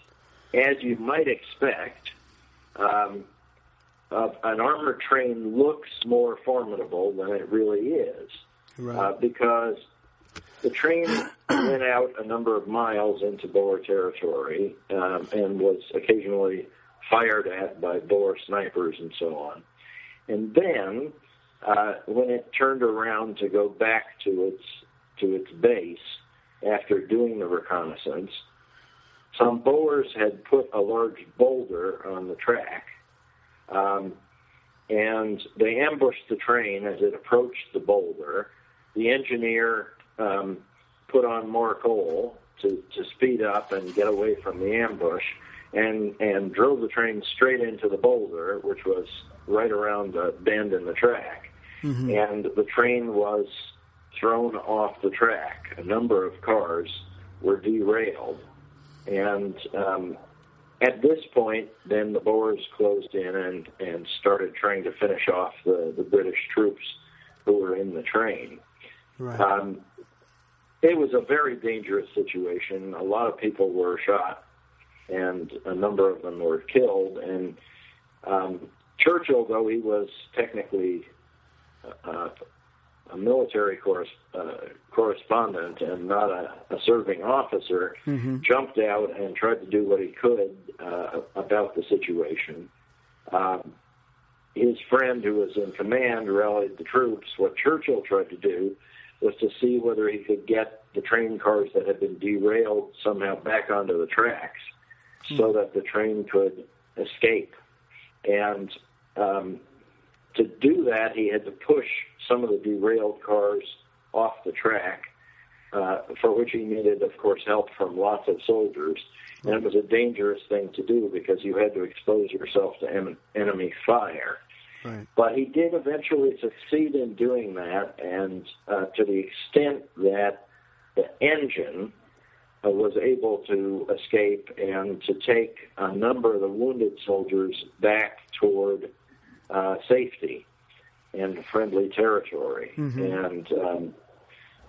as you might expect, um, uh, an armored train looks more formidable than it really is, right. uh, because the train went out a number of miles into Boer territory um, and was occasionally fired at by Boer snipers and so on. And then, uh, when it turned around to go back to its to its base after doing the reconnaissance, some Boers had put a large boulder on the track, um, and they ambushed the train as it approached the boulder. The engineer um, put on more coal to, to speed up and get away from the ambush, and and drove the train straight into the boulder, which was right around the bend in the track. Mm-hmm. And the train was thrown off the track. A number of cars were derailed and um, at this point, then the Boers closed in and, and started trying to finish off the, the British troops who were in the train. Right. Um, it was a very dangerous situation. A lot of people were shot, and a number of them were killed. And um, Churchill, though he was technically uh, a military uh, correspondent and not a, a serving officer, mm-hmm. jumped out and tried to do what he could uh, about the situation. Um, his friend, who was in command, rallied the troops. What Churchill tried to do was to see whether he could get the train cars that had been derailed somehow back onto the tracks mm-hmm. so that the train could escape. And um, to do that, he had to push some of the derailed cars off the track, uh, for which he needed, of course, help from lots of soldiers. And it was a dangerous thing to do because you had to expose yourself to em- enemy fire. Right. But he did eventually succeed in doing that, and uh, to the extent that the engine uh, was able to escape and to take a number of the wounded soldiers back toward uh, safety and friendly territory. Mm-hmm. And um,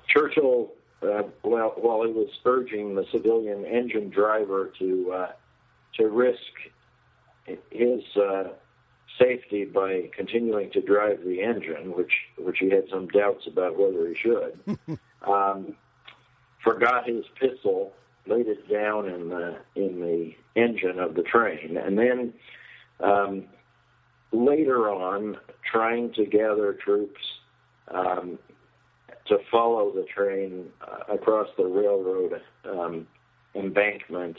Churchill, uh, well, while he was urging the civilian engine driver to uh, to risk his uh, safety by continuing to drive the engine, which which he had some doubts about whether he should, um, forgot his pistol, laid it down in the in the engine of the train, and then. Um, later on, trying to gather troops um, to follow the train uh, across the railroad um, embankment,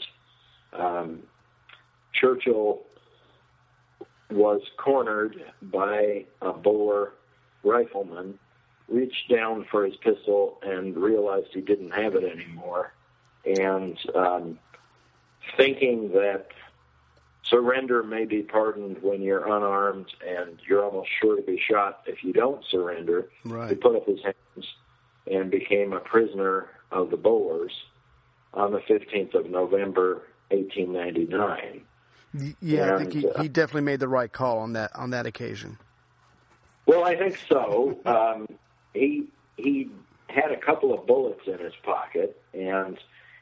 um, Churchill was cornered by a Boer rifleman, reached down for his pistol and realized he didn't have it anymore. And um, thinking that surrender may be pardoned when you're unarmed and you're almost sure to be shot if you don't surrender. Right. He put up his hands and became a prisoner of the Boers on the 15th of November, 1899. Yeah, and, I think he, uh, he definitely made the right call on that on that occasion. Well, I think so. Um, he he had a couple of bullets in his pocket, and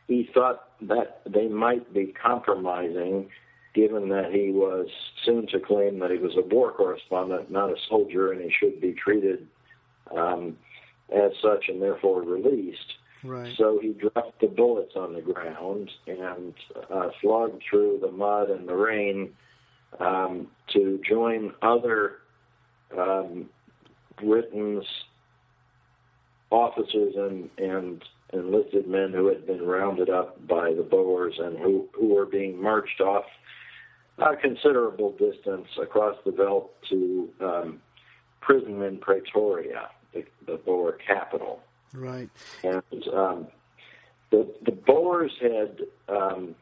he thought that they might be compromising given that he was soon to claim that he was a war correspondent, not a soldier, and he should be treated um, as such and therefore released. Right. So he dropped the bullets on the ground and uh, slogged through the mud and the rain um, to join other um, Britain's officers and, and enlisted men who had been rounded up by the Boers and who, who were being marched off a considerable distance across the Veldt to um, prison in Pretoria, the, the Boer capital. Right. And um, the the Boers had um,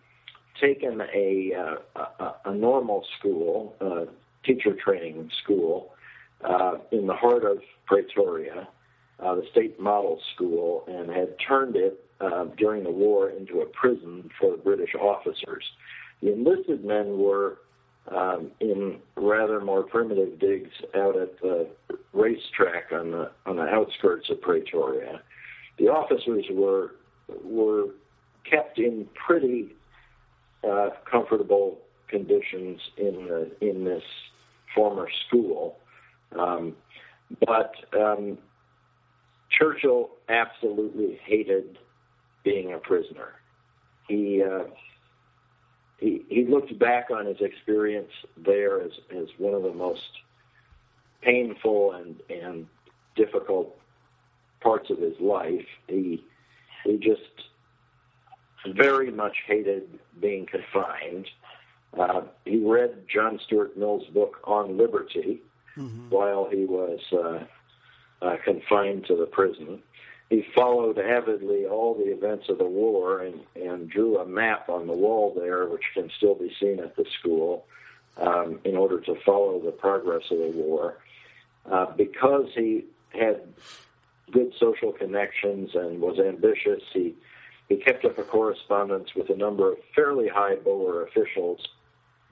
taken a, uh, a, a normal school, uh, teacher training school, uh, in the heart of Pretoria, uh, the state model school, and had turned it uh, during the war into a prison for British officers. The enlisted men were um, in rather more primitive digs out at the racetrack on the on the outskirts of Pretoria. The officers were were kept in pretty uh, comfortable conditions in the, in this former school, um, but um, Churchill absolutely hated being a prisoner. He uh, he he looked back on his experience there as as one of the most painful and and difficult parts of his life. He he just very much hated being confined. Uh, he read John Stuart Mill's book on liberty mm-hmm. while he was uh, uh, confined to the prison he followed avidly all the events of the war and, and drew a map on the wall there, which can still be seen at the school, um, in order to follow the progress of the war. Uh, because he had good social connections and was ambitious, he he kept up a correspondence with a number of fairly high Boer officials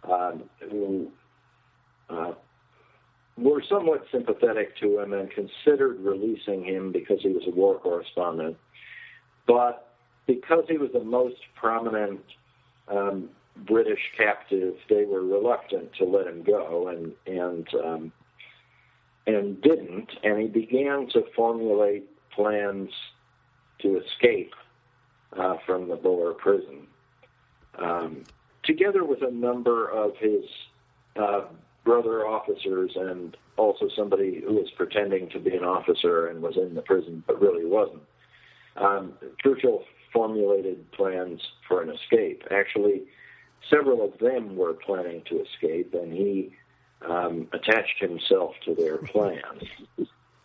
um, who uh, were somewhat sympathetic to him and considered releasing him because he was a war correspondent. But because he was the most prominent um, British captive, they were reluctant to let him go, and and um, and didn't. And he began to formulate plans to escape uh, from the Boer prison, um, together with a number of his uh, brother officers and also somebody who was pretending to be an officer and was in the prison but really wasn't. Um, Churchill formulated plans for an escape. Actually, several of them were planning to escape, and he um, attached himself to their plans.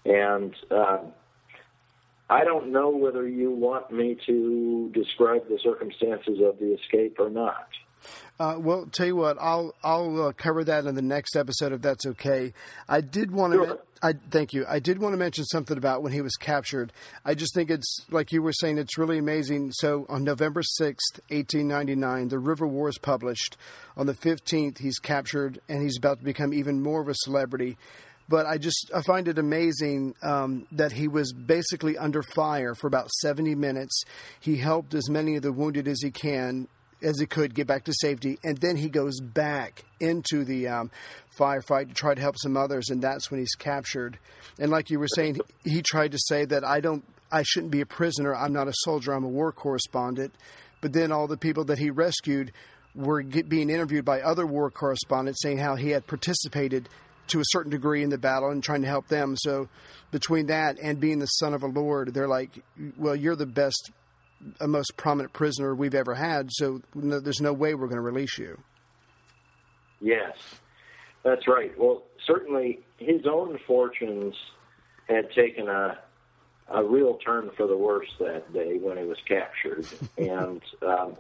And um, I don't know whether you want me to describe the circumstances of the escape or not. Uh, well, tell you what, I'll I'll uh, cover that in the next episode if that's okay. I did want to. Sure. I thank you. I did want to mention something about when he was captured. I just think it's like you were saying. It's really amazing. So on November sixth, eighteen ninety nine, the River War is published. On the fifteenth, he's captured, and he's about to become even more of a celebrity but I just I find it amazing um, that he was basically under fire for about 70 minutes. He helped as many of the wounded as he can as he could get back to safety, and then he goes back into the um, firefight to try to help some others, and that's when he's captured. And like you were saying, he tried to say that I don't, I shouldn't be a prisoner. I'm not a soldier. I'm a war correspondent. But then all the people that he rescued were get, being interviewed by other war correspondents saying how he had participated to a certain degree in the battle and trying to help them. So between that and being the son of a lord, they're like, well, you're the best a most prominent prisoner we've ever had. So no, there's no way we're going to release you. Yes, that's right. Well, certainly his own fortunes had taken a a real turn for the worse that day when he was captured, and um,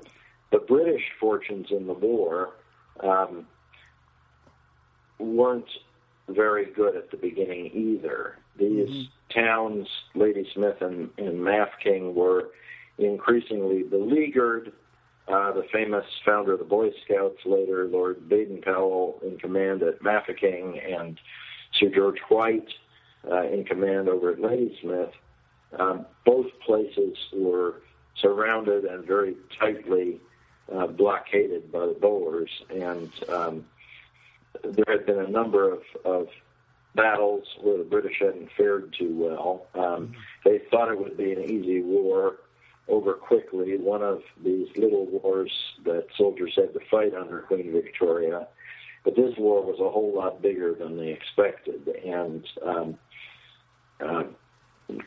the British fortunes in the war um, weren't very good at the beginning either. These mm-hmm. towns, Ladysmith and, and Mafeking, were increasingly beleaguered. Uh, the famous founder of the Boy Scouts, later Lord Baden-Powell, in command at Mafeking, and Sir George White uh, in command over at Ladysmith. Um, both places were surrounded and very tightly uh, blockaded by the Boers, and um, there had been a number of, of battles where the British hadn't fared too well. Um, they thought it would be an easy war over quickly one of these little wars that soldiers had to fight under Queen Victoria. But this war was a whole lot bigger than they expected, and um, uh,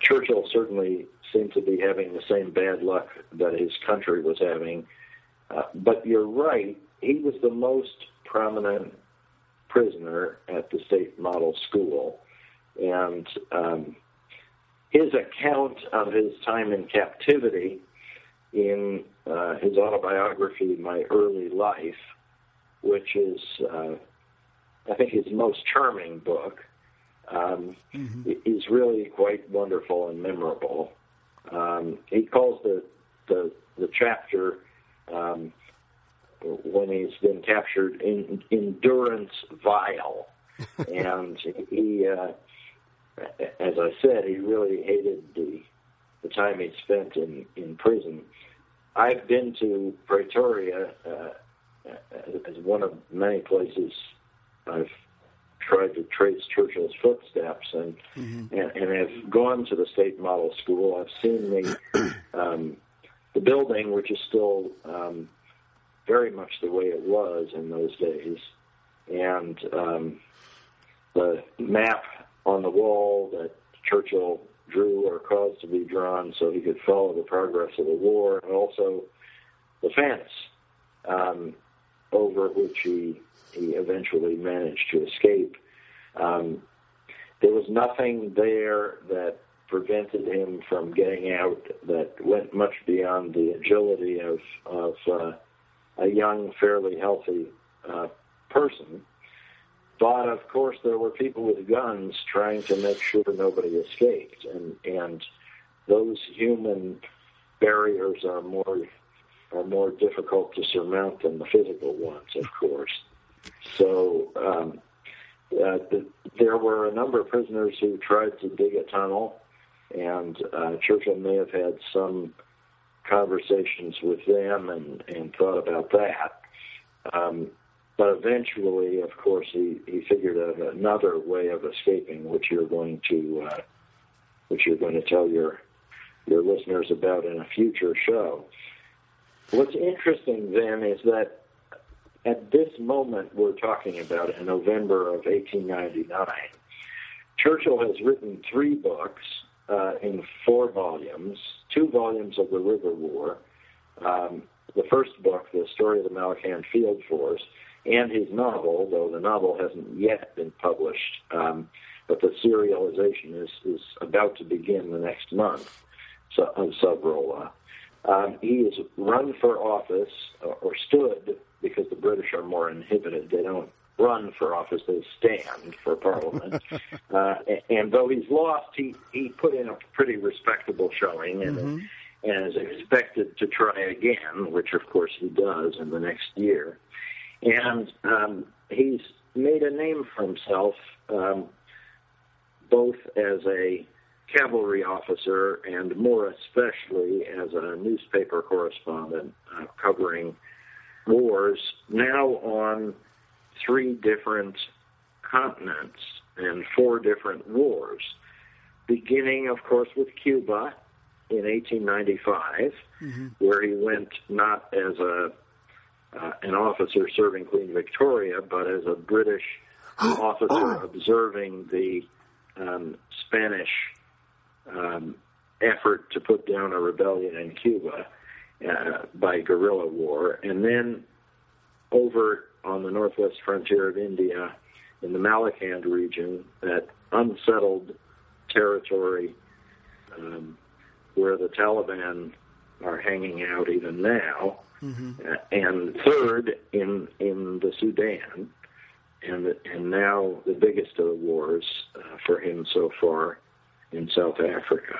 Churchill certainly seemed to be having the same bad luck that his country was having. Uh, but you're right, he was the most prominent prisoner at the state model school. And um, his account of his time in captivity in uh, his autobiography, My Early Life, which is, uh, I think, his most charming book, um, mm-hmm. is really quite wonderful and memorable. Um, he calls the, the, the chapter um, when he's been captured In Durance Vile, and he, uh, as I said, he really hated the the time he spent in in prison. I've been to Pretoria uh, as one of many places I've tried to trace Churchill's footsteps and mm-hmm. and, and have gone to the state model school. I've seen the um, the building, which is still um, very much the way it was in those days, and um, the map on the wall that Churchill drew or caused to be drawn so he could follow the progress of the war, and also the fence um, over which he he eventually managed to escape. Um, there was nothing there that prevented him from getting out that went much beyond the agility of of uh, a young, fairly healthy uh, person. But of course, there were people with guns trying to make sure nobody escaped, and and those human barriers are more are more difficult to surmount than the physical ones, of course. So um, uh, the, there were a number of prisoners who tried to dig a tunnel, and uh, Churchill may have had some conversations with them and, and thought about that. Um, but eventually, of course, he, he figured out another way of escaping, which you're going to uh, which you're going to tell your your listeners about in a future show. What's interesting then is that at this moment we're talking about in November of 1899, Churchill has written three books uh, in four volumes, two volumes of the River War, um, the first book, the story of the Malakand Field Force, and his novel, though the novel hasn't yet been published, um, but the serialization is, is about to begin the next month so, of Savrola. Um, he has run for office, or, or stood, because the British are more inhibited. They don't run for office; they stand for parliament. uh, and though he's lost, he he put in a pretty respectable showing, and mm-hmm. and is expected to try again, which of course he does in the next year. And um, he's made a name for himself, um, both as a cavalry officer and more especially as a newspaper correspondent uh, covering wars now on three different continents and four different wars, beginning, of course, with Cuba in 1895, mm-hmm. where he went not as a uh, an officer serving Queen Victoria, but as a British officer observing the um, Spanish um, effort to put down a rebellion in Cuba uh, by guerrilla war, and then over on the northwest frontier of India in the Malakand region, that unsettled territory um, where the Taliban are hanging out even now, mm-hmm. and third in in the Sudan, and and now the biggest of the wars uh, for him so far in South Africa.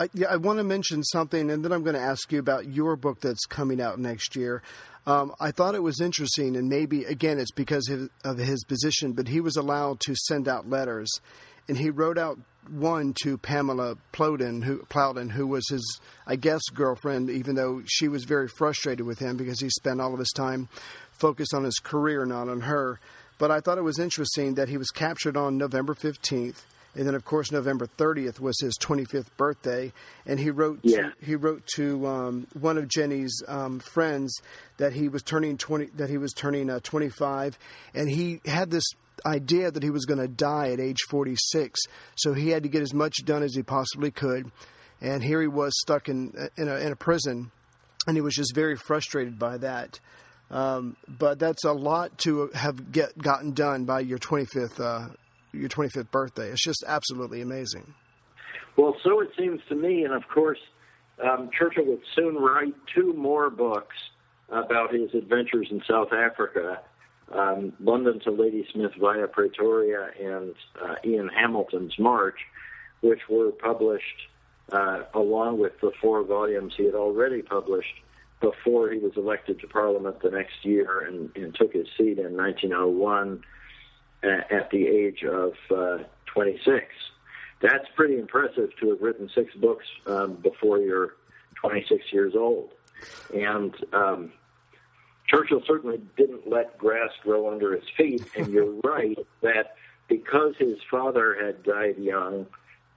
I, yeah, I want to mention something, and then I'm going to ask you about your book that's coming out next year. Um, I thought it was interesting, and maybe again it's because of his position, but he was allowed to send out letters, and he wrote out one to Pamela Plowden, who Plowden, who was his, I guess, girlfriend, even though she was very frustrated with him because he spent all of his time focused on his career, not on her. But I thought it was interesting that he was captured on November 15th. And then, of course, November 30th was his 25th birthday, and he wrote yeah. to, he wrote to um, one of Jennie's um, friends that he was turning 20 that he was turning uh, 25, and he had this idea that he was going to die at age 46, so he had to get as much done as he possibly could. And here he was stuck in in a, in a prison, and he was just very frustrated by that. Um, but that's a lot to have get gotten done by your 25th uh, your 25th birthday. It's just absolutely amazing. Well, so it seems to me, and of course, um, Churchill would soon write two more books about his adventures in South Africa. Um, London to Ladysmith via Pretoria and uh, Ian Hamilton's March, which were published uh, along with the four volumes he had already published before he was elected to Parliament the next year and, and took his seat in 1901 at the age of uh, 26. That's pretty impressive to have written six books um, before you're 26 years old. And um, Churchill certainly didn't let grass grow under his feet. And you're right that because his father had died young,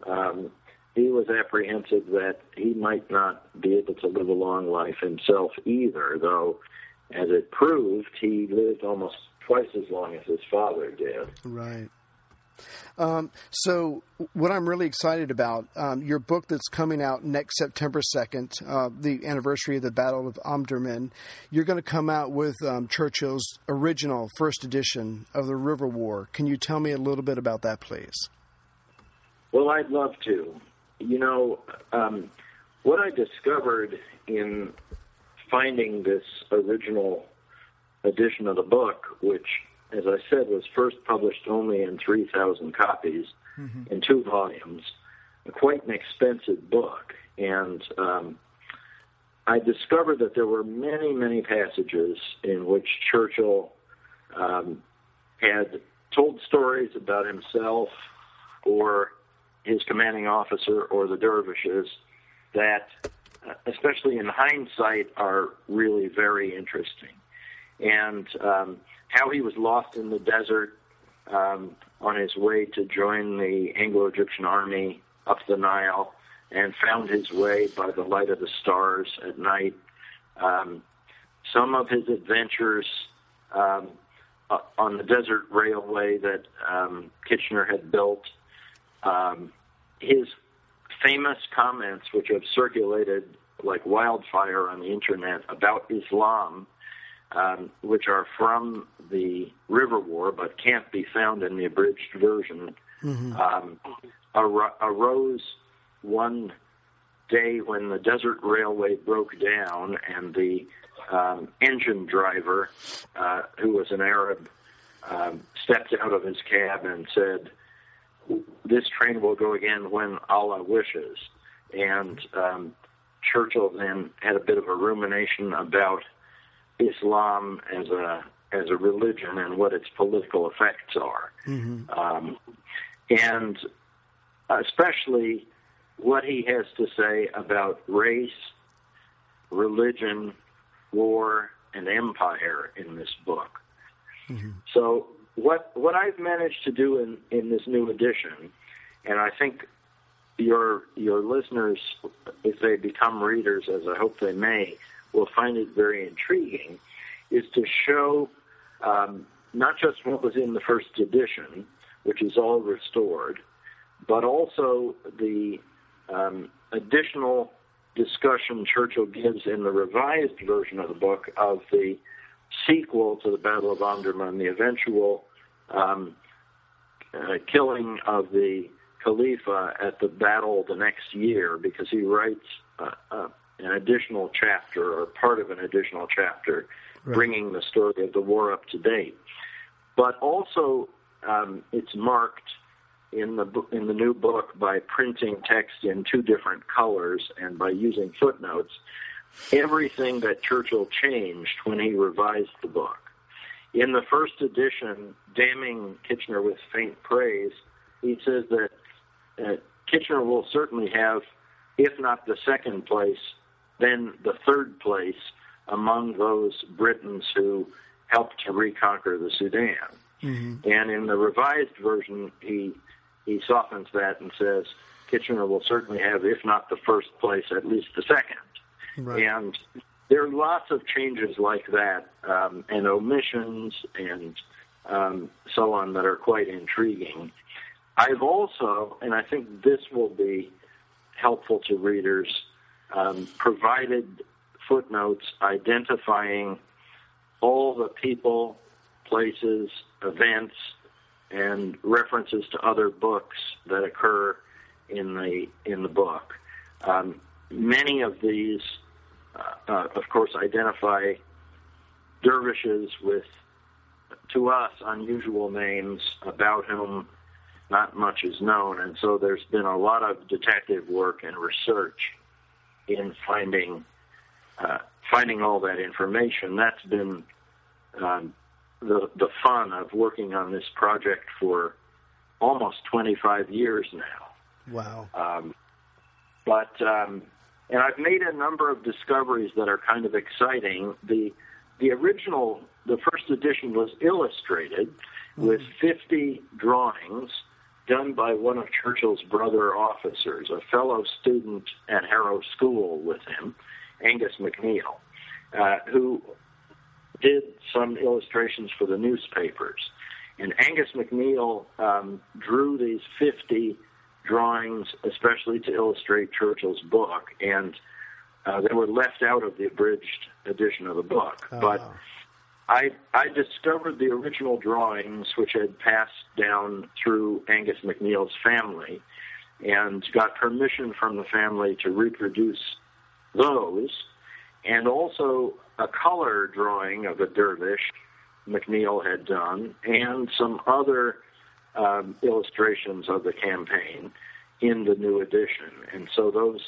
um, he was apprehensive that he might not be able to live a long life himself either, though, as it proved, he lived almost twice as long as his father did. Right. Um, so, what I'm really excited about, um, your book that's coming out next September 2nd, uh, the anniversary of the Battle of Omdurman, you're going to come out with um, Churchill's original first edition of the River War. Can you tell me a little bit about that, please? Well, I'd love to. You know, um, what I discovered in finding this original edition of the book, which, as I said, was first published only in 3,000 copies mm-hmm. in two volumes, quite an expensive book. And um, I discovered that there were many, many passages in which Churchill um, had told stories about himself or his commanding officer or the dervishes that, uh, especially in hindsight, are really very interesting and um, how he was lost in the desert um, on his way to join the Anglo-Egyptian army up the Nile, and found his way by the light of the stars at night. Um, some of his adventures um, uh, on the desert railway that um, Kitchener had built. Um, his famous comments, which have circulated like wildfire on the internet about Islam, um, which are from the River War but can't be found in the abridged version, mm-hmm. um, ar- arose one day when the desert railway broke down and the um, engine driver, uh, who was an Arab, um, stepped out of his cab and said, "This train will go again when Allah wishes." And um, Churchill then had a bit of a rumination about Islam as a as a religion and what its political effects are, mm-hmm. um, and especially what he has to say about race, religion, war, and empire in this book. Mm-hmm. So what what I've managed to do in, in this new edition, and I think your your listeners, if they become readers, as I hope they may, will find it very intriguing is to show um, not just what was in the first edition, which is all restored, but also the um, additional discussion Churchill gives in the revised version of the book of the sequel to the Battle of Omdurman, the eventual um, uh, killing of the Khalifa at the battle the next year, because he writes uh, uh, an additional chapter or part of an additional chapter, right. bringing the story of the war up to date. But also, um, it's marked in the in the new book by printing text in two different colors and by using footnotes. Everything that Churchill changed when he revised the book. In the first edition, damning Kitchener with faint praise, he says that uh, Kitchener will certainly have, if not the second place, then the third place among those Britons who helped to reconquer the Sudan. Mm-hmm. And in the revised version, he he softens that and says Kitchener will certainly have, if not the first place, at least the second. Right. And there are lots of changes like that, um, and omissions and um, so on that are quite intriguing. I've also, and I think this will be helpful to readers, um, provided footnotes identifying all the people, places, events, and references to other books that occur in the in the book. Um, many of these, uh, uh, of course, identify dervishes with, to us, unusual names about whom not much is known, and so there's been a lot of detective work and research in finding uh, finding all that information. That's been um, the the fun of working on this project for almost 25 years now. Wow. Um, but um, and I've made a number of discoveries that are kind of exciting. The the original, the first edition was illustrated mm-hmm. with 50 drawings done by one of Churchill's brother officers, a fellow student at Harrow School with him, Angus MacNeill, uh, who did some illustrations for the newspapers. And Angus MacNeill um, drew these 50 drawings, especially to illustrate Churchill's book, and uh, they were left out of the abridged edition of the book. Oh. But I I discovered the original drawings, which had passed down through Angus MacNeill's family, and got permission from the family to reproduce those, and also a color drawing of a dervish MacNeill had done, and some other um, illustrations of the campaign in the new edition. And so those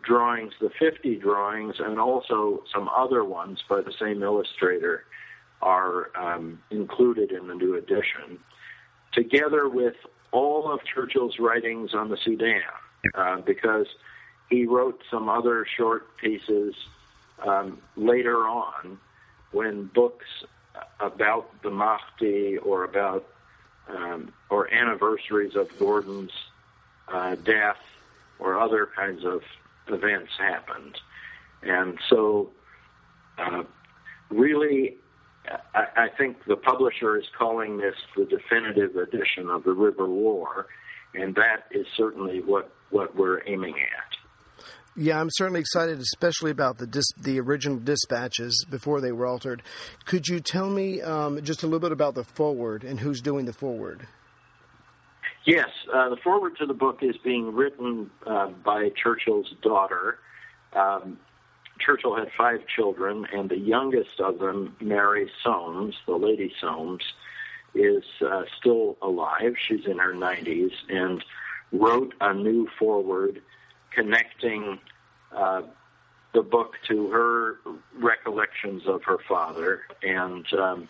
drawings, the 50 drawings, and also some other ones by the same illustrator, are um, included in the new edition, together with all of Churchill's writings on the Sudan, uh, because he wrote some other short pieces um, later on when books about the Mahdi or about um, or anniversaries of Gordon's uh, death or other kinds of events happened. And so, uh, really, I, I think the publisher is calling this the definitive edition of the River War, and that is certainly what, what we're aiming at. Yeah, I'm certainly excited, especially about the dis- the original dispatches before they were altered. Could you tell me um, just a little bit about the forward and who's doing the foreword? Yes, uh, the foreword to the book is being written uh, by Churchill's daughter. Um, Churchill had five children, and the youngest of them, Mary Soames, the Lady Soames, is uh, still alive. She's in her 90s and wrote a new foreword connecting uh, the book to her recollections of her father. And um,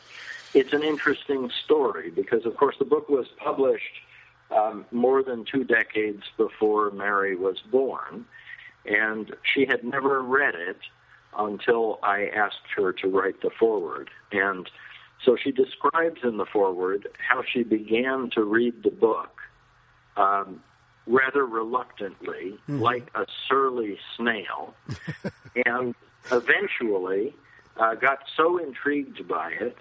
it's an interesting story because, of course, the book was published um, more than two decades before Mary was born. And she had never read it until I asked her to write the foreword. And so she describes in the foreword how she began to read the book um, rather reluctantly, mm-hmm. like a surly snail, and eventually uh, got so intrigued by it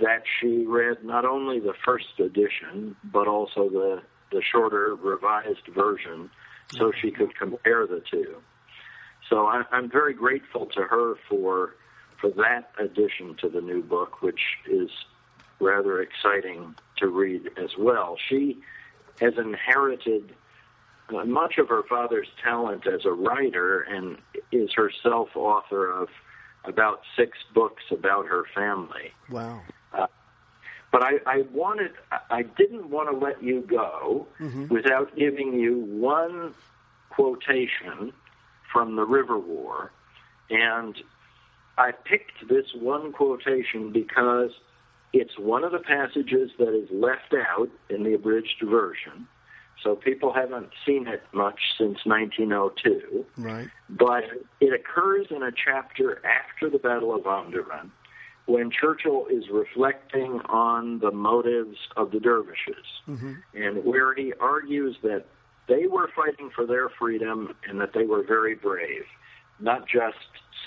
that she read not only the first edition but also the the shorter revised version, so she could compare the two. So I, I'm very grateful to her for for that addition to the new book, which is rather exciting to read as well. She has inherited uh, much of her father's talent as a writer and is herself author of about six books about her family. Wow. But I, I wanted, I didn't want to let you go mm-hmm. without giving you one quotation from the River War. And I picked this one quotation because it's one of the passages that is left out in the abridged version. so people haven't seen it much since 1902. Right. But it occurs in a chapter after the Battle of Omdurman when Churchill is reflecting on the motives of the dervishes Mm-hmm. and where he argues that they were fighting for their freedom and that they were very brave, not just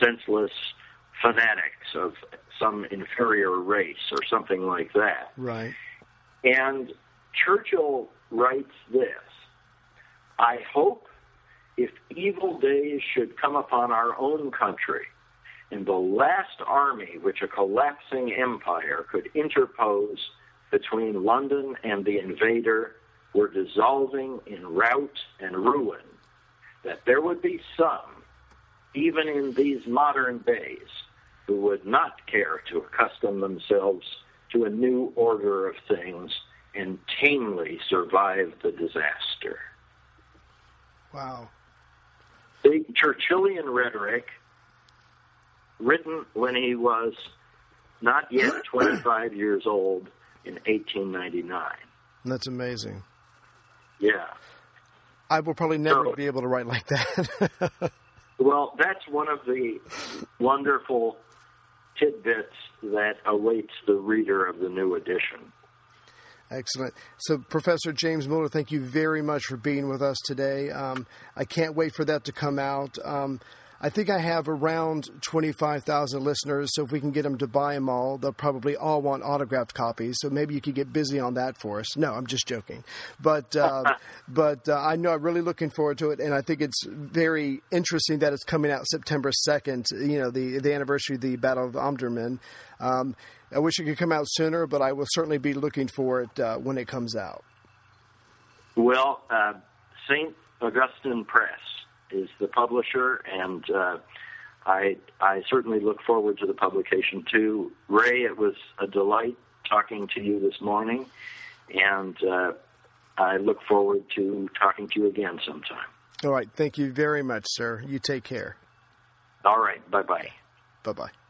senseless fanatics of some inferior race or something like that. Right. And Churchill writes this I hope if evil days should come upon our own country, and the last army which a collapsing empire could interpose between London and the invader were dissolving in rout and ruin, that there would be some, even in these modern days, who would not care to accustom themselves to a new order of things and tamely survive the disaster. Wow. The Churchillian rhetoric, written when he was not yet 25 years old in 1899. That's amazing. Yeah. I will probably never So- be able to write like that. Well, that's one of the wonderful tidbits that awaits the reader of the new edition. Excellent. So, Professor James Muller, thank you very much for being with us today. Um, I can't wait for that to come out. Um, I think I have around 25,000 listeners, so if we can get them to buy them all, they'll probably all want autographed copies. So maybe you could get busy on that for us. No, I'm just joking. But uh, but uh, I know I'm really looking forward to it, and I think it's very interesting that it's coming out September 2nd. You know, the the anniversary of the Battle of Omdurman. Um, I wish it could come out sooner, but I will certainly be looking for it uh, when it comes out. Well, uh, St. Augustine Press is the publisher, and uh, I, I certainly look forward to the publication too. Ray, it was a delight talking to you this morning, and uh, I look forward to talking to you again sometime. All right. Thank you very much, sir. You take care. All right, bye bye. Bye bye.